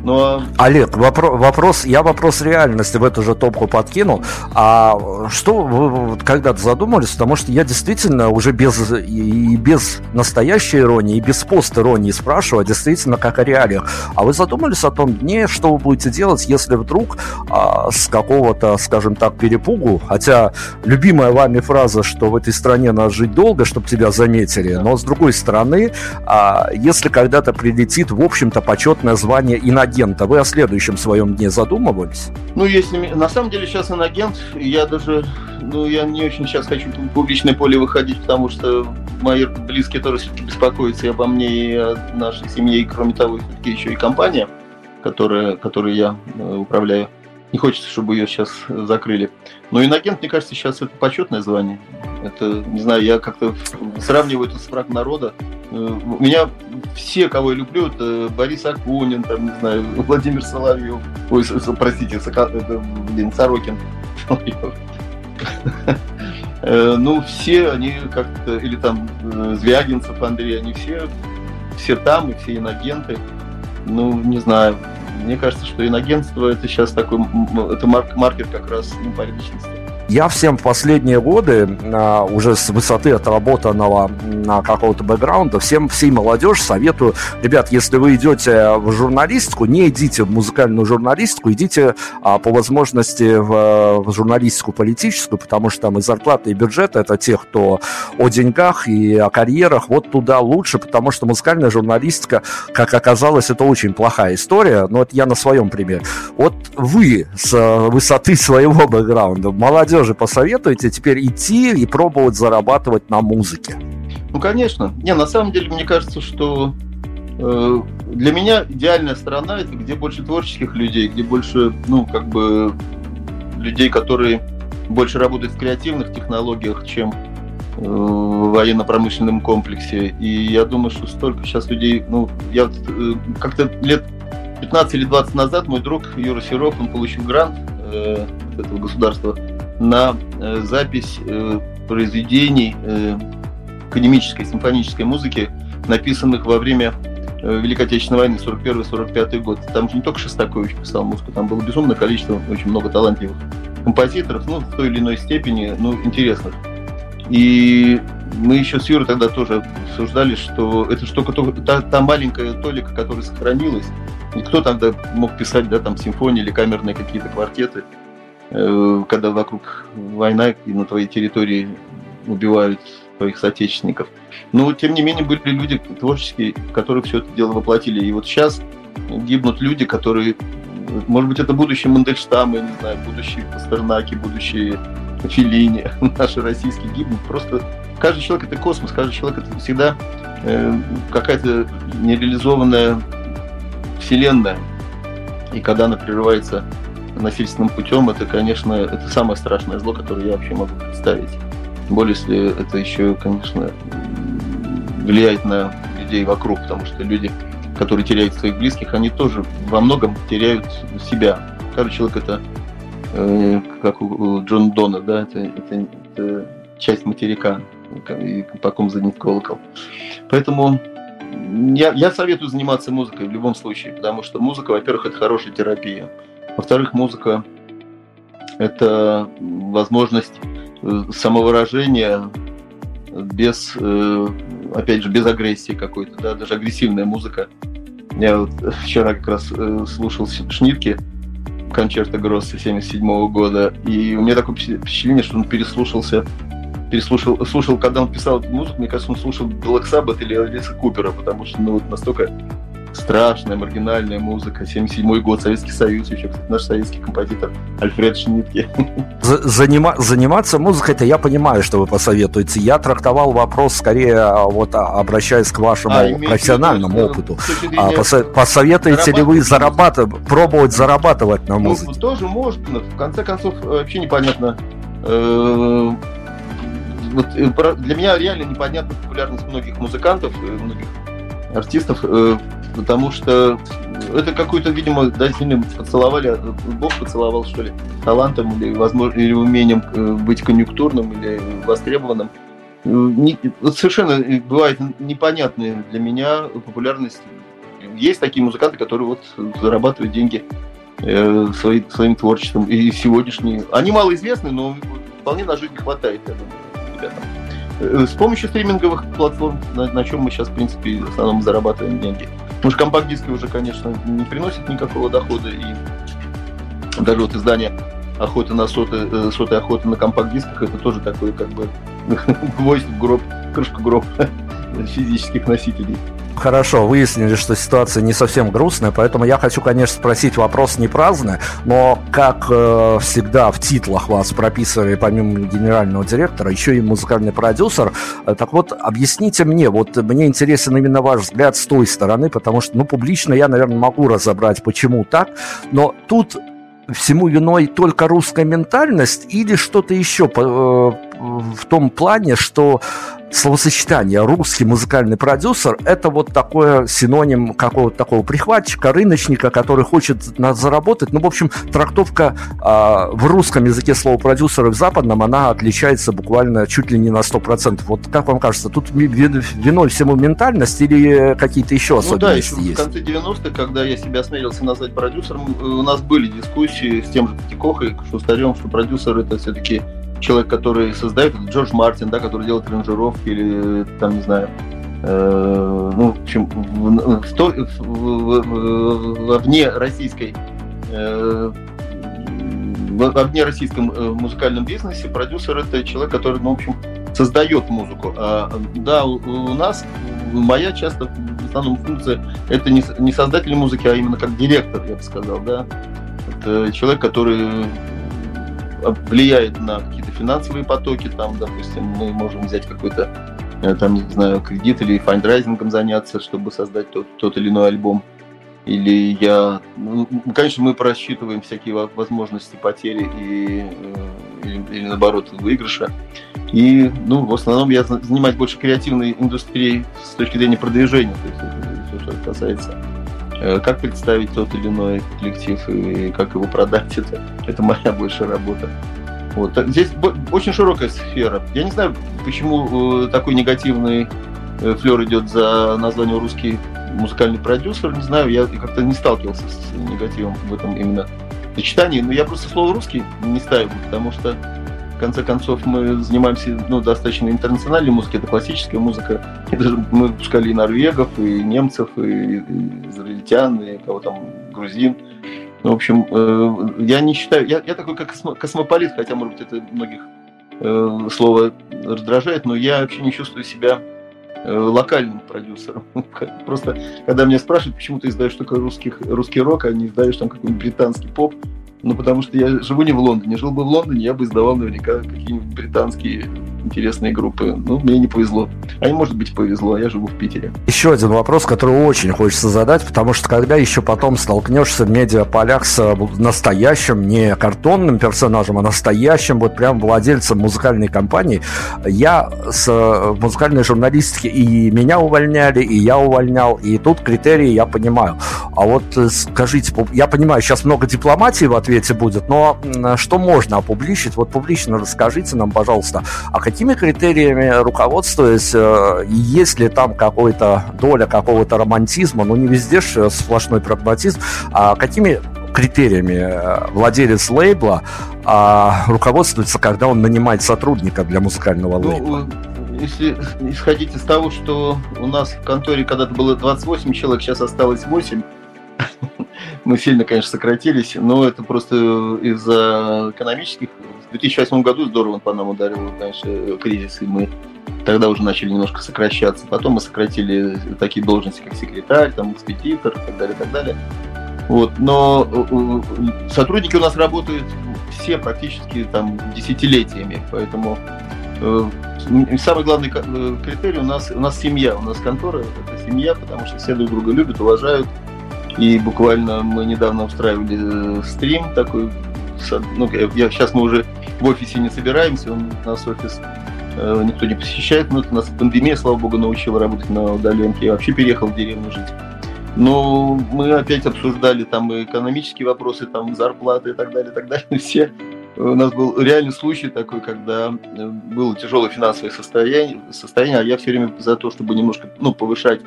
Но... А Олег, вопро- вопрос, я вопрос реальности в эту же топку подкинул. А что вы когда-то задумались? Потому что я действительно уже без, и без настоящей иронии, и без пост-иронии спрашиваю, действительно, как о реалиях. А вы задумались о том дне, что вы будете делать, если вдруг а, с какого-то, скажем так, перепугу, хотя любимая вами фраза, что в этой стране надо жить долго, чтобы тебя заметили, но с другой стороны, а, если когда-то прилетит, в общем-то, почетное звание иногент агента. Вы о следующем своем дне задумывались? Ну, если на самом деле сейчас инагент, я даже, ну, я не очень сейчас хочу в публичное поле выходить, потому что мои близкие тоже все-таки беспокоятся и обо мне, и о нашей семье, и кроме того, все-таки еще и компания, которая, которой я э, управляю. Не хочется, чтобы ее сейчас закрыли. Но инагент, мне кажется, сейчас это почетное звание. Это, не знаю, я как-то сравниваю это с враг народа. Э, у меня все, кого я люблю, это Борис Акунин, там, не знаю, Владимир Соловьев, ой, простите, Сока, это, блин, Сорокин. Э, ну, все они как-то, или там э, Звягинцев Андрей, они все, все там, и все инагенты. Ну, не знаю, мне кажется, что инагентство это сейчас такой, это маркер как раз ну, порядочности. Я всем последние годы, а, уже с высоты отработанного какого-то бэкграунда, всем, всей молодежи советую, ребят, если вы идете в журналистику, не идите в музыкальную журналистику, идите а, по возможности в, в журналистику политическую, потому что там и зарплата, и бюджет это те, кто о деньгах и о карьерах, вот туда лучше, потому что музыкальная журналистика, как оказалось, это очень плохая история, но это я на своем примере. Вот вы с высоты своего бэкграунда, молодежь, молодежи посоветуете теперь идти и пробовать зарабатывать на музыке? Ну, конечно. Не, на самом деле, мне кажется, что э, для меня идеальная сторона это где больше творческих людей, где больше, ну, как бы людей, которые больше работают в креативных технологиях, чем э, в военно-промышленном комплексе. И я думаю, что столько сейчас людей, ну, я э, как-то лет 15 или 20 назад мой друг Юра Серов, он получил грант э, этого государства на э, запись э, произведений э, академической симфонической музыки, написанных во время Великой Отечественной войны 41-45 год. Там же не только Шостакович писал музыку, там было безумное количество, очень много талантливых композиторов, ну, в той или иной степени, ну, интересных. И мы еще с Юрой тогда тоже обсуждали, что это штука, та, та маленькая толика, которая сохранилась. Никто тогда мог писать, да, там, симфонии или камерные какие-то квартеты. Э, когда вокруг война и на твоей территории убивают твоих соотечественников. Но, тем не менее, были люди творческие, которые все это дело воплотили. И вот сейчас гибнут люди, которые, может быть, это будущие Мандельштамы, не знаю, будущие Пастернаки, будущие Филини, наши российские гибнут. Просто каждый человек это космос, каждый человек это всегда э, какая-то нереализованная вселенная. И когда она прерывается насильственным путем, это, конечно, это самое страшное зло, которое я вообще могу представить. Тем более, если это еще, конечно, влияет на людей вокруг, потому что люди, которые теряют своих близких, они тоже во многом теряют себя. Каждый человек это, э, как у Джона Дона, да, это, это, это часть материка, и по ком заднит колокол. Поэтому я, я советую заниматься музыкой в любом случае, потому что музыка, во-первых, это хорошая терапия. Во-вторых, музыка – это возможность э, самовыражения без, э, опять же, без агрессии какой-то, да, даже агрессивная музыка. Я вот вчера как раз э, слушал Шнитки, концерта Гросса 77 года, и у меня такое впечатление, что он переслушался переслушал, слушал, когда он писал музыку, мне кажется, он слушал Black Sabbath или Элиса Купера, потому что ну, вот настолько страшная, маргинальная музыка. 77 год, Советский Союз, еще, кстати, наш советский композитор Альфред Шнитке. Занима, заниматься музыкой, это я понимаю, что вы посоветуете. Я трактовал вопрос скорее, а, вот а, обращаясь к вашему а, профессиональному виду, опыту. А, посо, посоветуете ли вы зарабатывать, пробовать зарабатывать на ну, музыке? Ну, тоже можно. В конце концов, вообще непонятно, э, вот э, для меня реально непонятна популярность многих музыкантов, э, многих артистов, э, потому что это какой-то, видимо, да, сильно поцеловали, Бог поцеловал, что ли, талантом или, возможно, или умением быть конъюнктурным или востребованным. Не, совершенно бывает непонятная для меня популярность. Есть такие музыканты, которые вот зарабатывают деньги э, свои, своим творчеством. И сегодняшние. Они малоизвестны, но вполне на жизнь хватает, я думаю ребятам. Э, с помощью стриминговых платформ, на, на чем мы сейчас, в принципе, в основном зарабатываем деньги. Потому что компакт-диски уже, конечно, не приносят никакого дохода, и даже вот издание охоты на соты, э, сотой охоты на компакт-дисках, это тоже такой, как бы, гвоздь в гроб, крышка гроб физических носителей. Хорошо, выяснили, что ситуация не совсем грустная, поэтому я хочу, конечно, спросить вопрос не праздный, но как э, всегда в титлах вас прописывали помимо генерального директора, еще и музыкальный продюсер. Э, так вот, объясните мне, вот мне интересен именно ваш взгляд с той стороны, потому что, ну, публично я, наверное, могу разобрать, почему так, но тут всему виной только русская ментальность или что-то еще в том плане, что словосочетание «русский музыкальный продюсер» — это вот такое синоним какого-то такого прихватчика, рыночника, который хочет заработать. Ну, в общем, трактовка э, в русском языке слова «продюсер» и в западном, она отличается буквально чуть ли не на 100%. Вот как вам кажется, тут виной всему ментальность или какие-то еще особенности ну, да, еще есть? в конце 90-х, когда я себя осмелился назвать продюсером, э, у нас были дискуссии с тем же Тихохой, Шустарем, что продюсер — это все-таки человек, который создает, это Джордж Мартин, да, который делает аранжировки или там, не знаю, э, ну, в общем, в, в, в, в, в, вне российской э, в вне российском э, музыкальном бизнесе продюсер это человек, который, ну, в общем, создает музыку. А, да, у, у нас моя часто в основном функция это не, не создатель музыки, а именно как директор, я бы сказал, да. Это человек, который влияет на какие-то финансовые потоки, там, допустим, мы можем взять какой-то, э, там, не знаю, кредит или фандрайзингом заняться, чтобы создать тот, тот или иной альбом. Или я, ну, конечно, мы просчитываем всякие возможности потери и, э, или, или наоборот выигрыша. И, ну, в основном я занимаюсь больше креативной индустрией с точки зрения продвижения, то есть все, что касается Э, как представить тот или иной коллектив и как его продать, это, это моя большая работа. Вот. Здесь очень широкая сфера. Я не знаю, почему э, такой негативный э, флер идет за название русский музыкальный продюсер. Не знаю, я как-то не сталкивался с негативом в этом именно сочетании. Но я просто слово русский не ставил, потому что конце концов, мы занимаемся ну, достаточно интернациональной музыкой, это классическая музыка. И даже мы выпускали и норвегов, и немцев, и, и израильтян, и кого там, грузин. Ну, в общем, э, я не считаю, я, я такой как космополит, хотя, может быть, это многих э, слово раздражает, но я вообще не чувствую себя э, локальным продюсером. Просто, когда меня спрашивают, почему ты издаешь только русских, русский рок, а не издаешь там какой-нибудь британский поп, ну, потому что я живу не в Лондоне. Жил бы в Лондоне, я бы издавал наверняка какие-нибудь британские интересные группы. Ну, мне не повезло. А не может быть повезло, а я живу в Питере. Еще один вопрос, который очень хочется задать, потому что когда еще потом столкнешься в медиаполях с э, настоящим, не картонным персонажем, а настоящим, вот прям владельцем музыкальной компании, я с э, музыкальной журналистики и меня увольняли, и я увольнял, и тут критерии я понимаю. А вот э, скажите, я понимаю, сейчас много дипломатии в ответ свете будет, но что можно опубличить? Вот публично расскажите нам, пожалуйста, а какими критериями руководствуясь, э, есть ли там какой-то доля какого-то романтизма, ну не везде же сплошной прагматизм, а какими критериями э, владелец лейбла а, руководствуется, когда он нанимает сотрудника для музыкального ну, лейбла? если исходить из того, что у нас в конторе когда-то было 28 человек, сейчас осталось 8, мы сильно, конечно, сократились, но это просто из-за экономических. В 2008 году здорово по нам ударил, конечно, кризис, и мы тогда уже начали немножко сокращаться. Потом мы сократили такие должности, как секретарь, там, экспедитор и так далее, и так далее. Вот. Но э, э, сотрудники у нас работают все практически там десятилетиями, поэтому э, самый главный критерий у нас у нас семья, у нас контора это семья, потому что все друг друга любят, уважают. И буквально мы недавно устраивали стрим такой. Ну, я, сейчас мы уже в офисе не собираемся, у нас офис никто не посещает, но это нас пандемия, слава богу, научила работать на удаленке. Я вообще переехал в деревню жить. Но мы опять обсуждали там и экономические вопросы, там зарплаты и так далее, и так далее. Все. У нас был реальный случай такой, когда э, было тяжелое финансовое состояние, состояние, а я все время за то, чтобы немножко ну, повышать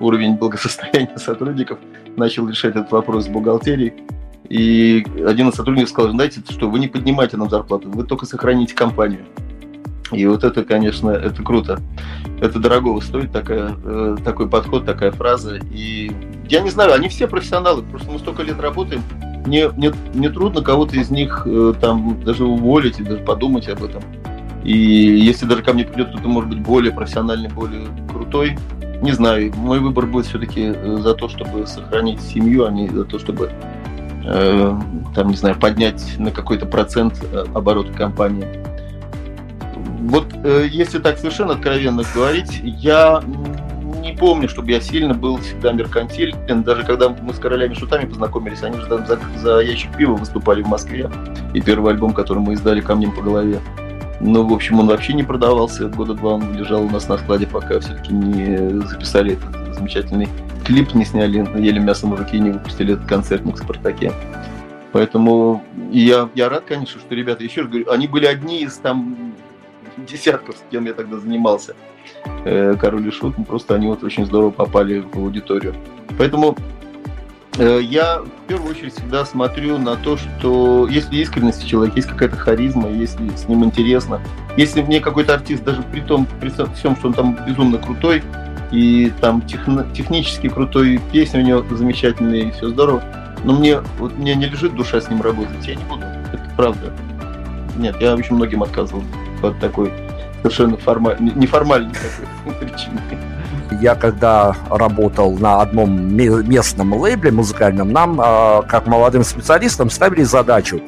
уровень благосостояния сотрудников, начал решать этот вопрос с бухгалтерией. И один из сотрудников сказал, знаете, что вы не поднимаете нам зарплату, вы только сохраните компанию. И вот это, конечно, это круто. Это дорогого стоит такая, э, такой подход, такая фраза. И я не знаю, они все профессионалы, просто мы столько лет работаем. Мне, мне, мне трудно кого-то из них э, там даже уволить и даже подумать об этом. И если даже ко мне придет кто-то, может быть, более профессиональный, более крутой, не знаю, мой выбор будет все-таки э, за то, чтобы сохранить семью, а не за то, чтобы э, там, не знаю, поднять на какой-то процент э, обороты компании. Вот э, если так совершенно откровенно говорить, я не помню, чтобы я сильно был всегда меркантилен. Даже когда мы с королями шутами познакомились, они же там за, за ящик пива выступали в Москве. И первый альбом, который мы издали камнем по голове. Ну, в общем, он вообще не продавался. Года два он лежал у нас на складе, пока все-таки не записали этот замечательный клип, не сняли, ели мясо мужики и не выпустили этот концертник в «Спартаке». Поэтому я, я рад, конечно, что ребята, еще раз говорю, они были одни из там десятков, с кем я тогда занимался. Э, Король и Шут, ну, просто они вот очень здорово попали в аудиторию. Поэтому я в первую очередь всегда смотрю на то, что если искренность у человека, есть какая-то харизма, если с ним интересно, если мне какой-то артист, даже при том, при всем, что он там безумно крутой, и там техно, технически крутой, песни у него замечательные, и все здорово, но мне, вот, мне не лежит душа с ним работать, я не буду, это правда. Нет, я очень многим отказывал по такой совершенно формальной, неформальной такой причине. Я когда работал на одном местном лейбле музыкальном, нам, а, как молодым специалистам, ставили задачу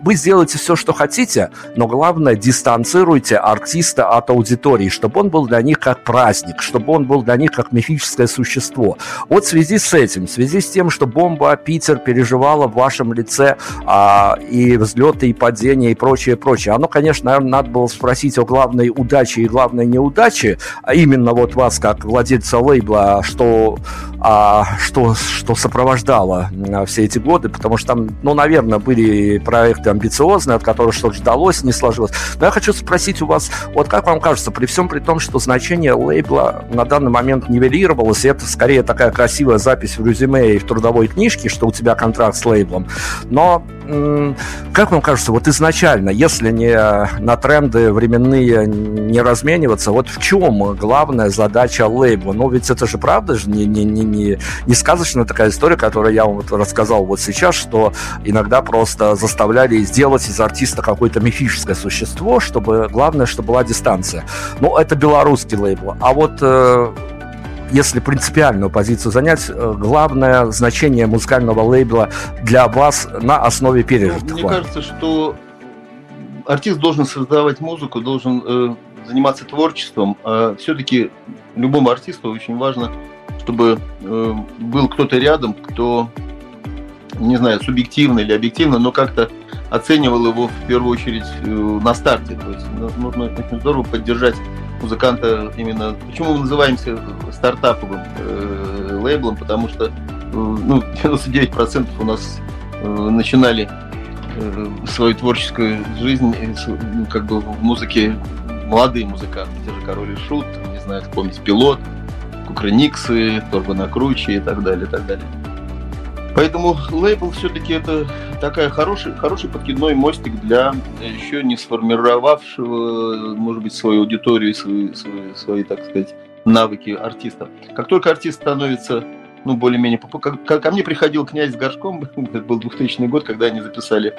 вы сделаете все, что хотите, но главное, дистанцируйте артиста от аудитории, чтобы он был для них как праздник, чтобы он был для них как мифическое существо. Вот в связи с этим, в связи с тем, что бомба Питер переживала в вашем лице а, и взлеты, и падения, и прочее, прочее, оно, конечно, наверное, надо было спросить о главной удаче и главной неудаче, а именно вот вас, как владельца лейбла, что, а, что, что сопровождало а, все эти годы, потому что там, ну, наверное, были проекты амбициозные, от которых что-то ждалось, не сложилось. Но я хочу спросить у вас, вот как вам кажется, при всем при том, что значение лейбла на данный момент нивелировалось, и это скорее такая красивая запись в резюме и в трудовой книжке, что у тебя контракт с лейблом, но как вам кажется, вот изначально, если не на тренды временные не размениваться, вот в чем главная задача лейбла? Ну, ведь это же правда же не, не, не, не, не сказочная такая история, которую я вам вот рассказал вот сейчас, что иногда просто заставляли сделать из артиста какое-то мифическое существо, чтобы главное, чтобы была дистанция. Ну, это белорусский лейбл. А вот э, если принципиальную позицию занять, э, главное значение музыкального лейбла для вас на основе пережитых? Ну, мне кажется, что артист должен создавать музыку, должен э, заниматься творчеством. А все-таки любому артисту очень важно, чтобы э, был кто-то рядом, кто, не знаю, субъективно или объективно, но как-то оценивал его в первую очередь э, на старте. То есть ну, нужно очень здорово поддержать музыканта именно... Почему мы называемся стартаповым э, лейблом? Потому что э, ну, 99% у нас начинали свою творческую жизнь ну, как бы в музыке молодые музыканты, те же Король и Шут, не знаю, вспомнить Пилот, Кукрыниксы, Турбонакручи и так далее, и так далее. Поэтому лейбл все-таки это такая хороший, хороший подкидной мостик для еще не сформировавшего, может быть, свою аудиторию, свои, свои, свои так сказать, навыки артиста. Как только артист становится ну, более-менее... Ко, ко мне приходил князь с горшком, это был 2000 год, когда они записали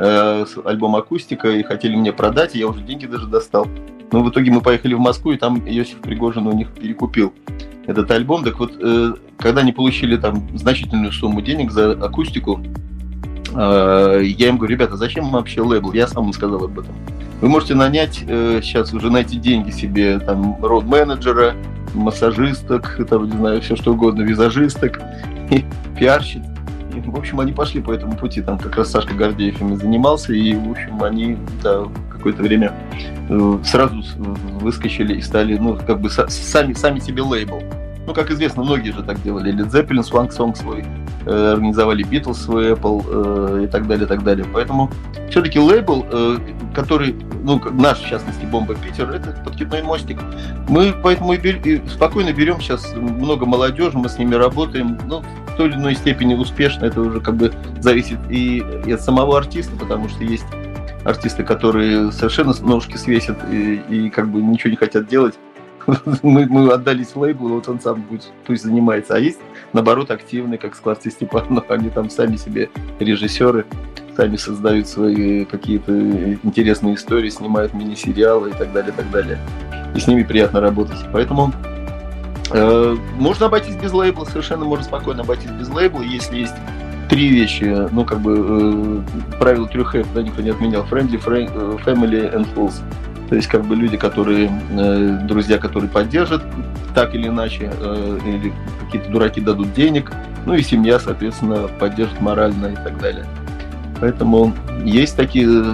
э, альбом «Акустика» и хотели мне продать, и я уже деньги даже достал. Но в итоге мы поехали в Москву, и там Иосиф Пригожин у них перекупил этот альбом. Так вот, э, когда они получили там значительную сумму денег за акустику, э, я им говорю, ребята, зачем вам вообще лейбл? Я сам им сказал об этом. Вы можете нанять сейчас уже найти деньги себе, там, род-менеджера, массажисток, там, не знаю, все что угодно, визажисток, пиарщиц. В общем, они пошли по этому пути. Там как раз Сашка Гордеев ими занимался, и, в общем, они да, какое-то время э, сразу выскочили и стали, ну, как бы сами, сами себе лейбл. Ну, как известно, многие же так делали. Led Zeppelin, Swank Song свой, э, организовали Beatles свой, Apple э, и так далее, и так далее. Поэтому все-таки лейбл, э, который, ну, наш, в частности, Бомба Питер, это подкидной мостик. Мы поэтому и, бер, и спокойно берем сейчас много молодежи, мы с ними работаем. Ну, в той или иной степени успешно, это уже как бы зависит и, и от самого артиста, потому что есть артисты, которые совершенно ножки свесят и, и как бы ничего не хотят делать мы, мы отдались лейблу, вот он сам будет, пусть занимается. А есть, наоборот, активные, как Склад Степанов, они там сами себе режиссеры, сами создают свои какие-то интересные истории, снимают мини-сериалы и так далее, и так далее. И с ними приятно работать. Поэтому э, можно обойтись без лейбла, совершенно можно спокойно обойтись без лейбла, если есть три вещи, ну, как бы, э, правило трех F, да, никто не отменял, friendly, friend, э, family and fools. То есть как бы люди, которые, э, друзья, которые поддержат так или иначе, э, или какие-то дураки дадут денег, ну и семья, соответственно, поддержит морально и так далее. Поэтому есть такие,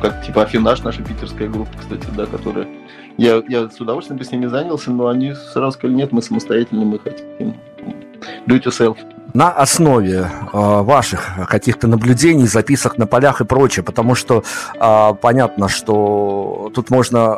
как типа Афинаж, наша питерская группа, кстати, да, которая я, я с удовольствием бы с ними занялся, но они сразу сказали, нет, мы самостоятельные, мы хотим do it yourself на основе э, ваших каких-то наблюдений, записок на полях и прочее, потому что э, понятно, что тут можно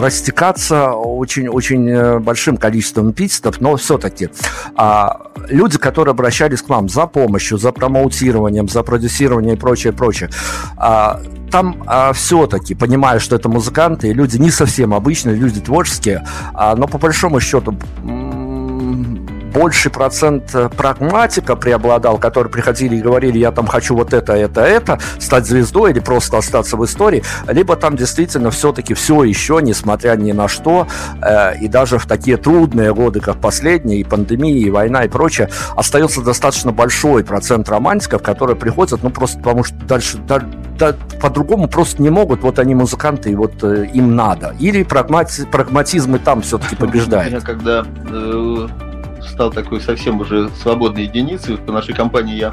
растекаться очень, очень э, большим количеством эпитетов, но все-таки э, люди, которые обращались к вам за помощью, за промоутированием, за продюсированием и прочее, прочее, э, там а, все-таки, понимаю, что это музыканты, люди не совсем обычные, люди творческие, а, но по большому счету больший процент э, прагматика преобладал, которые приходили и говорили, я там хочу вот это, это, это, стать звездой или просто остаться в истории, либо там действительно все-таки все еще, несмотря ни на что, э, и даже в такие трудные годы, как последние, и пандемия, и война, и прочее, остается достаточно большой процент романтиков, которые приходят, ну, просто потому что дальше, да, да, по-другому просто не могут, вот они музыканты, и вот э, им надо. Или прагмати, прагматизм и там все-таки побеждает. Когда э, стал такой совсем уже свободной единицей. По нашей компании я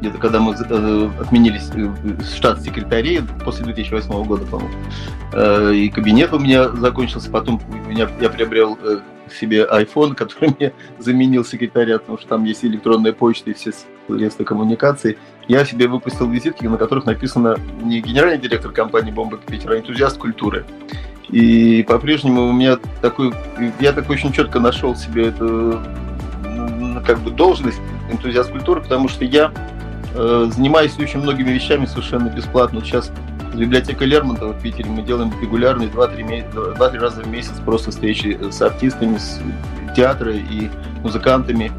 где-то когда мы э, отменились э, штат секретарей после 2008 года, по-моему, э, и кабинет у меня закончился, потом меня, я приобрел себе iPhone, который мне заменил секретаря, потому что там есть электронная почта и все средства коммуникации. Я себе выпустил визитки, на которых написано не генеральный директор компании «Бомба Питер», а энтузиаст культуры. И по-прежнему у меня такой, я такой очень четко нашел себе эту как бы должность энтузиаст культуры, потому что я э, занимаюсь очень многими вещами совершенно бесплатно. Сейчас с библиотекой Лермонтова в Питере мы делаем регулярные 2-3 раза в месяц просто встречи с артистами, с театра и музыкантами.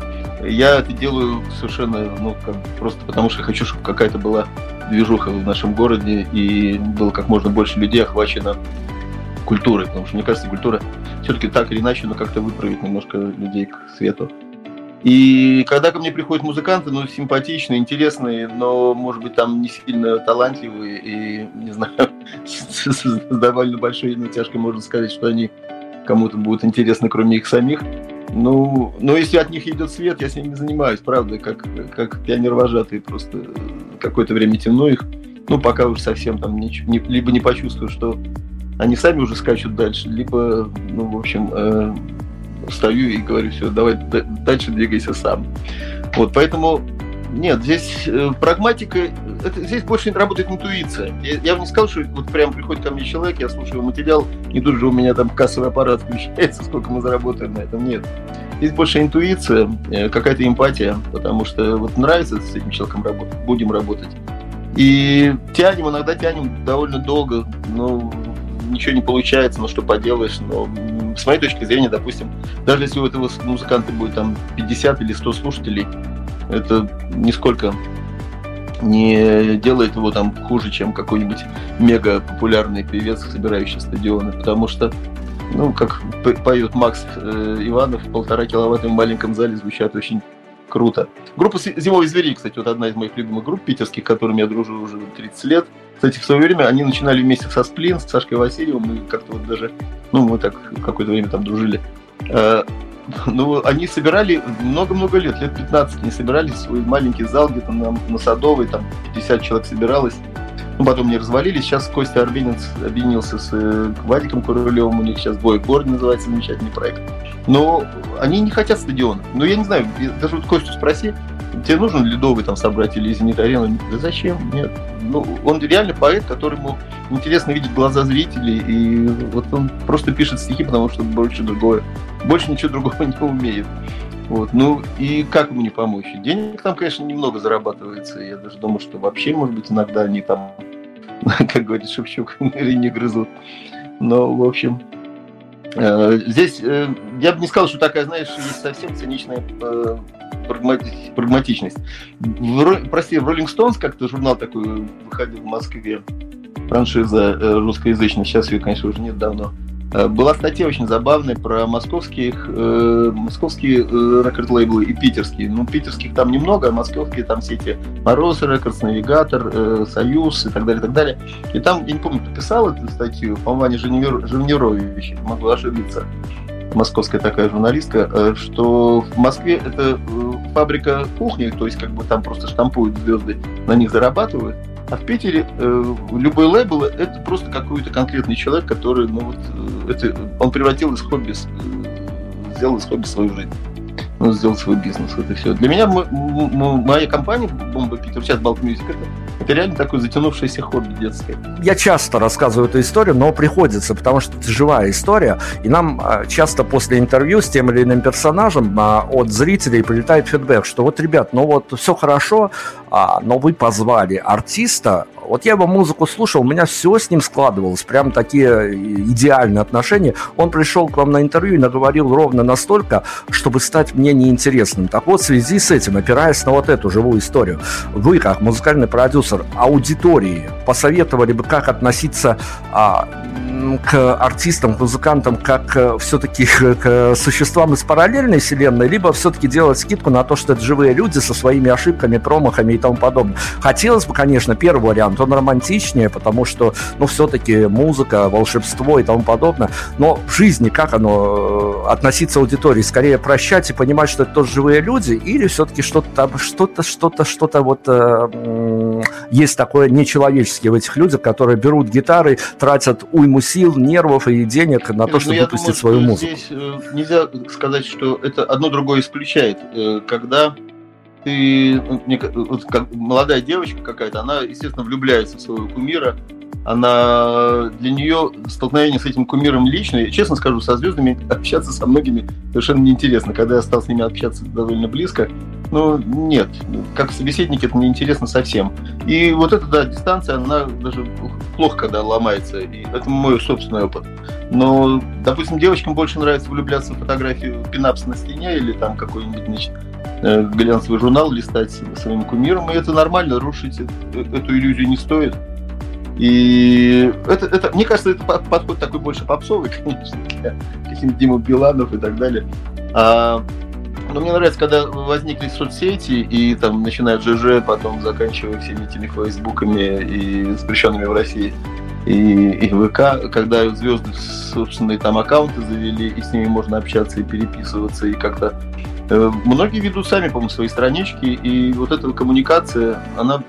Я это делаю совершенно, ну, как, просто потому что хочу, чтобы какая-то была движуха в нашем городе и было как можно больше людей охвачено культурой, потому что, мне кажется, культура все-таки так или иначе, но как-то выправить немножко людей к свету. И когда ко мне приходят музыканты, ну, симпатичные, интересные, но, может быть, там не сильно талантливые и, не знаю, с, довольно большой натяжкой можно сказать, что они кому-то будут интересны, кроме их самих. Ну, но если от них идет свет, я с ними занимаюсь, правда, как, как пионер-вожатый, просто какое-то время тяну их, ну, пока уже совсем там не, не, либо не почувствую, что они сами уже скачут дальше, либо, ну, в общем, э, встаю и говорю, все, давай дальше двигайся сам. Вот, поэтому нет, здесь э, прагматика, это, здесь больше работает интуиция. Я, я бы не сказал, что вот прям приходит ко мне человек, я слушаю материал, и тут же у меня там кассовый аппарат включается, сколько мы заработаем на этом. Нет. Здесь больше интуиция, э, какая-то эмпатия, потому что вот нравится с этим человеком работать, будем работать. И тянем, иногда тянем довольно долго, но ничего не получается, ну что поделаешь, но с моей точки зрения, допустим, даже если у этого музыканта будет там 50 или 100 слушателей, это нисколько не делает его там хуже, чем какой-нибудь мега популярный певец, собирающий стадионы, потому что, ну, как поет Макс э, Иванов, полтора киловатта в маленьком зале звучат очень круто. Группа «Зимовые звери», кстати, вот одна из моих любимых групп питерских, которыми я дружу уже 30 лет. Кстати, в свое время они начинали вместе со Сплин, с Сашкой Васильевым, мы как-то вот даже, ну, мы так какое-то время там дружили. Э, ну, они собирали много-много лет, лет 15 они собирали свой маленький зал где-то на, на Садовой, там 50 человек собиралось. Ну, потом не развалились. Сейчас Костя Арбенец объединился с э, Вадиком Курулевым, у них сейчас «Бой гор» называется, замечательный проект. Но они не хотят стадиона. Ну, я не знаю, даже вот Костю спроси, тебе нужен ледовый там собрать или зенит арену? Да зачем? Нет. Ну, он реально поэт, которому интересно видеть глаза зрителей, и вот он просто пишет стихи, потому что больше другое, больше ничего другого не умеет. Вот. Ну и как ему не помочь? Денег там, конечно, немного зарабатывается. Я даже думаю, что вообще, может быть, иногда они там, как говорит Шевчук, не грызут. Но, в общем, здесь э, я бы не сказал, что такая, знаешь, есть совсем циничная э, прагматичность. В, прости, в Rolling Stones как-то журнал такой выходил в Москве, франшиза русскоязычная, сейчас ее, конечно, уже нет давно. Э, была статья очень забавная про московских, э, московские э, рекорд-лейблы и питерские. Ну, питерских там немного, а московские там все эти Мороз Рекордс, Навигатор, э, Союз и так далее, и так далее. И там, я не помню, кто писал эту статью, по-моему, Ваня Живнирович, могу ошибиться, московская такая журналистка, э, что в Москве это э, фабрика кухни, то есть как бы там просто штампуют звезды, на них зарабатывают, а в Питере э, любой лейбл это просто какой-то конкретный человек, который, ну вот, э, это, он превратил из хобби, э, сделал из хобби свою жизнь. Он сделал свой бизнес, это все. Для меня моя компания Бомба Питер, сейчас Балк Мюзик, это, это реально такое затянувшееся хобби детское. Я часто рассказываю эту историю, но приходится, потому что это живая история, и нам а, часто после интервью с тем или иным персонажем а, от зрителей прилетает фидбэк, что вот, ребят, ну вот все хорошо, а, но вы позвали артиста, вот я его музыку слушал, у меня все с ним складывалось, прям такие э, идеальные отношения. Он пришел к вам на интервью и наговорил ровно настолько, чтобы стать мне неинтересным. Так вот, в связи с этим, опираясь на вот эту живую историю, вы, как музыкальный продюсер аудитории, посоветовали бы, как относиться а, к артистам, к музыкантам, как э, все-таки к существам из параллельной вселенной, либо все-таки делать скидку на то, что это живые люди со своими ошибками, промахами и тому подобное. Хотелось бы, конечно, первый вариант, он романтичнее, потому что, ну, все-таки музыка, волшебство и тому подобное, но в жизни как оно э, относиться аудитории? Скорее прощать и понимать, что это тоже живые люди, или все-таки что-то там, что-то, что-то, что-то вот э, есть такое нечеловеческое в этих людях, которые берут гитары, тратят уйму сил, нервов и денег на то, ну, чтобы выпустить думаю, свою музыку. Здесь э, нельзя сказать, что это одно другое исключает. Э, когда ты, вот, как молодая девочка какая-то, она, естественно, влюбляется в своего кумира, она для нее столкновение с этим кумиром личное, честно скажу, со звездами общаться со многими совершенно неинтересно. Когда я стал с ними общаться довольно близко, ну, нет, как собеседники это неинтересно совсем. И вот эта, да, дистанция, она даже плохо, когда ломается. И это мой собственный опыт. Но, допустим, девочкам больше нравится влюбляться в фотографию пинапс на стене или там какой-нибудь, значит, глянцевый журнал листать своим кумиром, и это нормально, рушить эту иллюзию не стоит. И это, это, мне кажется, это подход такой больше попсовый, конечно, для каких-нибудь Дима Биланов и так далее. А, но мне нравится, когда возникли соцсети и там начинают ЖЖ, потом заканчивая всеми этими фейсбуками и запрещенными в России и, и ВК, когда звезды собственные там аккаунты завели, и с ними можно общаться и переписываться, и как-то э, многие ведут сами, по-моему, свои странички, и вот эта коммуникация, она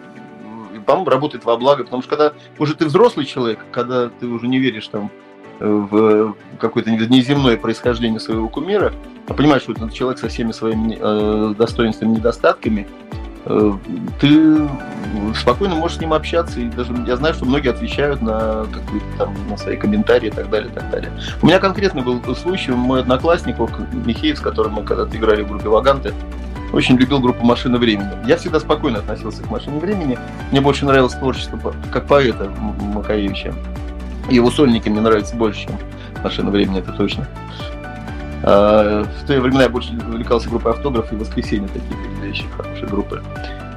по-моему, работает во благо, потому что когда уже ты взрослый человек, когда ты уже не веришь там э, в какое-то неземное происхождение своего кумира, а понимаешь, что этот человек со всеми своими э, достоинствами, недостатками, э, ты спокойно можешь с ним общаться, и даже я знаю, что многие отвечают на какие-то там на свои комментарии и так далее, и так далее. У меня конкретно был случай, мой одноклассник Михеев, с которым мы когда-то играли в группе Ваганты, очень любил группу «Машина времени». Я всегда спокойно относился к «Машине времени». Мне больше нравилось творчество как поэта Макаевича. Его сольники мне нравятся больше, чем «Машина времени», это точно. А, в те времена я больше увлекался группой «Автограф» и «Воскресенье», такие вещи, хорошие группы.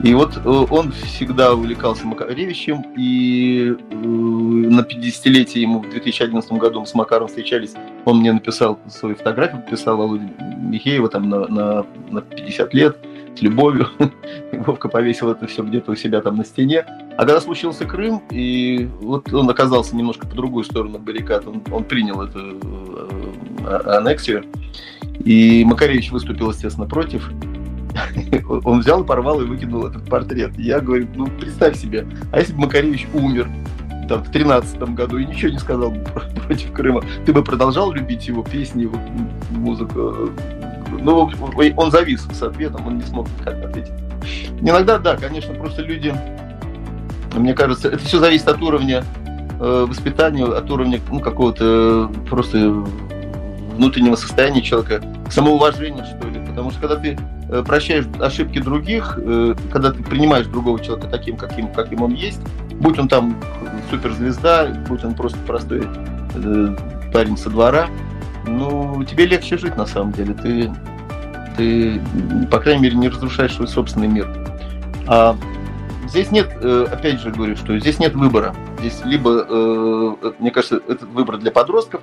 И вот э, он всегда увлекался Макаревичем, и э, на 50-летие ему в 2011 году мы с Макаром встречались, он мне написал свою фотографию, писал Володя Михеева там на, на, на 50 лет, с любовью. Вовка повесил это все где-то у себя там на стене. А когда случился Крым, и вот он оказался немножко по другую сторону баррикад, он, он принял эту э, аннексию, и Макаревич выступил, естественно, против. Он взял, порвал и выкинул этот портрет. Я говорю, ну представь себе, а если бы Макаревич умер там, в тринадцатом году и ничего не сказал против Крыма, ты бы продолжал любить его песни, его музыку? Ну, он завис с ответом, он не смог ответить. Иногда, да, конечно, просто люди, мне кажется, это все зависит от уровня э, воспитания, от уровня ну, какого-то э, просто внутреннего состояния человека, самоуважения, что ли. Потому что когда ты э, прощаешь ошибки других, э, когда ты принимаешь другого человека таким, каким, каким он есть, будь он там суперзвезда, будь он просто простой э, парень со двора, ну, тебе легче жить на самом деле. Ты, ты, по крайней мере, не разрушаешь свой собственный мир. А здесь нет, опять же говорю, что здесь нет выбора. Здесь либо, мне кажется, этот выбор для подростков,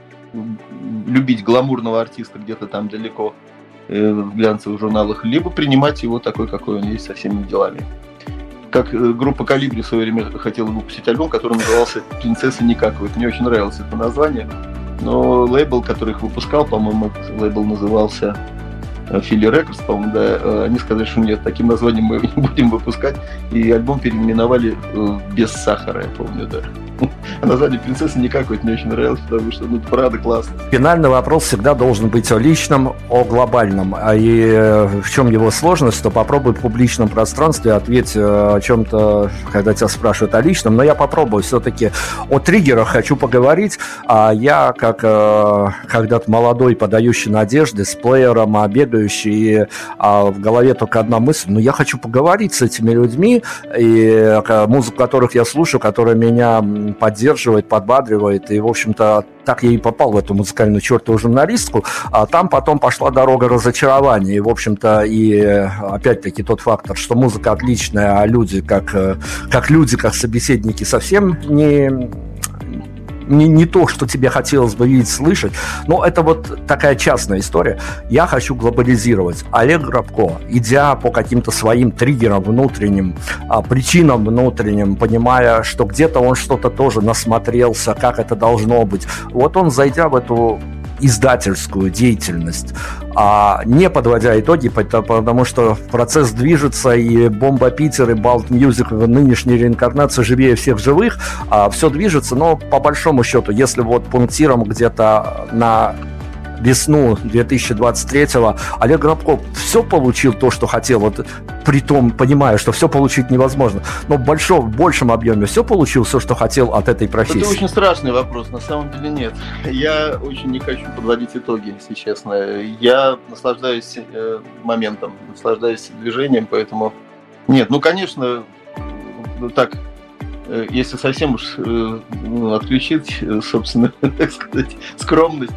любить гламурного артиста где-то там далеко э, в глянцевых журналах, либо принимать его такой, какой он есть, со всеми делами. Как э, группа Калибри в свое время хотела выпустить альбом, который назывался «Принцесса Никакова». Это мне очень нравилось это название. Но лейбл, который их выпускал, по-моему, лейбл назывался Фили Рекордс, по-моему, да, э, они сказали, что нет, таким названием мы не будем выпускать, и альбом переименовали без сахара, я помню, да. А название принцессы никак вот не очень нравилось, потому что, ну, правда классно. Финальный вопрос всегда должен быть о личном, о глобальном. А и э, в чем его сложность, то попробуй в публичном пространстве ответь э, о чем-то, когда тебя спрашивают о личном. Но я попробую все-таки о триггерах хочу поговорить. А я, как э, когда-то молодой, подающий надежды, с плеером, а бегающий, а в голове только одна мысль, ну, я хочу поговорить с этими людьми, и музыку которых я слушаю, которая меня поддерживает, подбадривает. И, в общем-то, так я и попал в эту музыкальную чертову журналистку. А там потом пошла дорога разочарования. И, в общем-то, и опять-таки тот фактор, что музыка отличная, а люди как, э, как люди, как собеседники совсем не не, не то, что тебе хотелось бы видеть, слышать, но это вот такая частная история. Я хочу глобализировать. Олег Грабко, идя по каким-то своим триггерам внутренним, а, причинам внутренним, понимая, что где-то он что-то тоже насмотрелся, как это должно быть, вот он, зайдя в эту издательскую деятельность, а не подводя итоги, потому что процесс движется, и Бомба Питер, и Balt Music в нынешней реинкарнации живее всех живых, а все движется, но по большому счету, если вот пунктиром где-то на весну 2023-го Олег Грабков все получил то, что хотел, вот при том, понимая, что все получить невозможно, но в большом, в большем объеме все получил, все, что хотел от этой профессии? Это очень страшный вопрос, на самом деле нет. Я очень не хочу подводить итоги, если честно. Я наслаждаюсь э, моментом, наслаждаюсь движением, поэтому нет, ну, конечно, ну, так, э, если совсем уж э, ну, отключить, собственно, так сказать, скромность,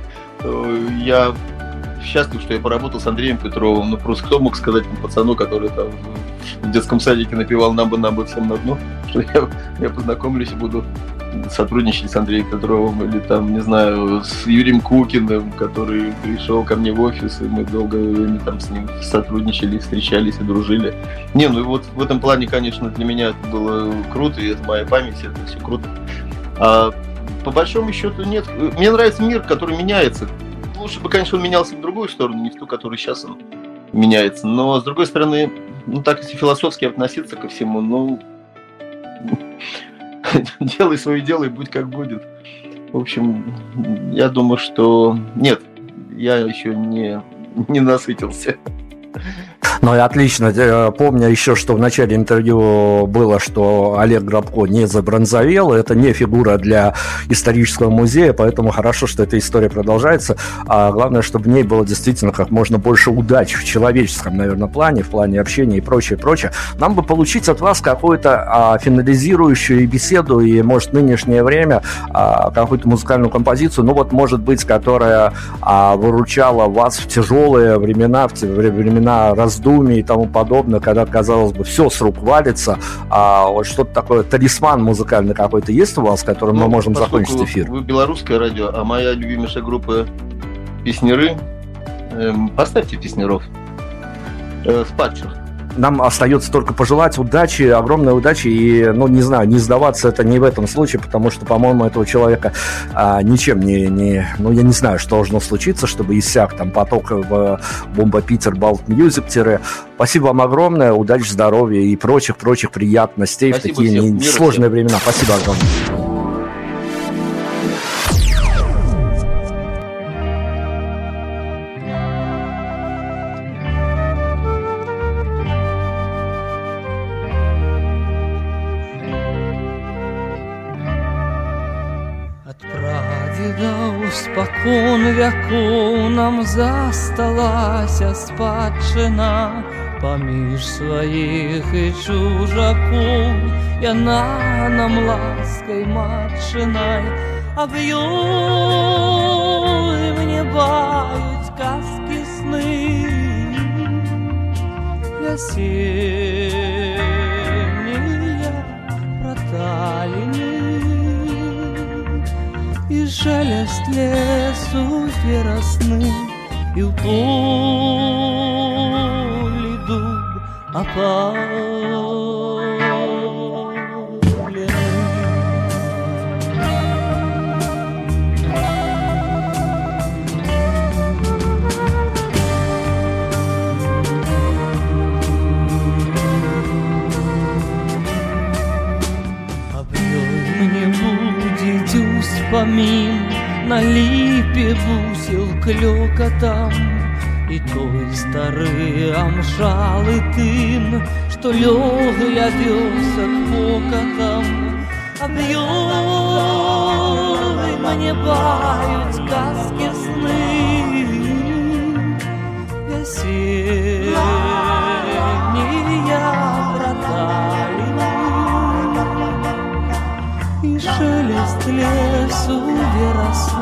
я счастлив, что я поработал с Андреем Петровым. Ну, просто кто мог сказать пацану, который там в детском садике напевал «Нам бы, нам бы всем на дно», что я, я познакомлюсь и буду сотрудничать с Андреем Петровым или там, не знаю, с Юрием Кукиным, который пришел ко мне в офис, и мы долгое время там с ним сотрудничали, встречались и дружили. Не, ну вот в этом плане, конечно, для меня это было круто, и в моей памяти это все круто. А по большому счету нет. Мне нравится мир, который меняется. Лучше бы, конечно, он менялся в другую сторону, не в ту, которую сейчас он меняется. Но, с другой стороны, ну так, если философски относиться ко всему, ну, делай свое дело и будь как будет. В общем, я думаю, что нет, я еще не, не насытился. Ну и отлично. Э, помню еще, что в начале интервью было, что Олег Грабко не забронзовел. Это не фигура для исторического музея, поэтому хорошо, что эта история продолжается. А главное, чтобы в ней было действительно как можно больше удачи в человеческом, наверное, плане, в плане общения и прочее, прочее. Нам бы получить от вас какую-то а, финализирующую беседу и, может, нынешнее время а, какую-то музыкальную композицию, ну вот, может быть, которая а, выручала вас в тяжелые времена, в времена раздумий и тому подобное, когда, казалось бы, все с рук валится, а вот что-то такое, талисман музыкальный какой-то есть у вас, которым ну, мы можем закончить эфир? Вы белорусское радио, а моя любимейшая группа песнеры. Эм, поставьте песнеров. Э, спадших нам остается только пожелать удачи, огромной удачи и, ну, не знаю, не сдаваться это не в этом случае, потому что, по-моему, этого человека а, ничем не, не, ну, я не знаю, что должно случиться, чтобы иссяк там поток в Бомба Питер, Balt Music, Спасибо вам огромное, удачи, здоровья и прочих-прочих приятностей Спасибо в такие всем. сложные времена. Спасибо огромное. вяку нам засталася спадчына паміж сваіх і чужакоў яна нам ласкай матчынай аб ёй мне баюць казкі сны вясеннія шелест лесу веросны, и в поле дуб опал. Помін на ліпі бусіл клёкатам І той стары амшалы тын, што лёг я вёсак покатам Аб ёй мне баюць казкі сны Вясеннія браталі И шелест лесу веросны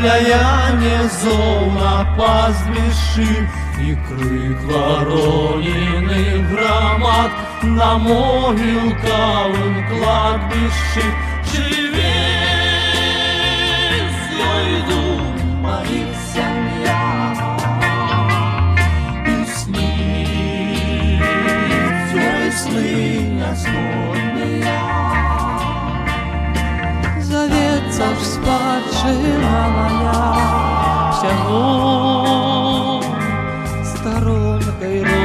Бляяние зол на пастбищи И крик ворониных громад. На могилковом кладбище Живи, злой моих семья. И сни, сны, основные ж спадщина моя, всього сторонкой Жена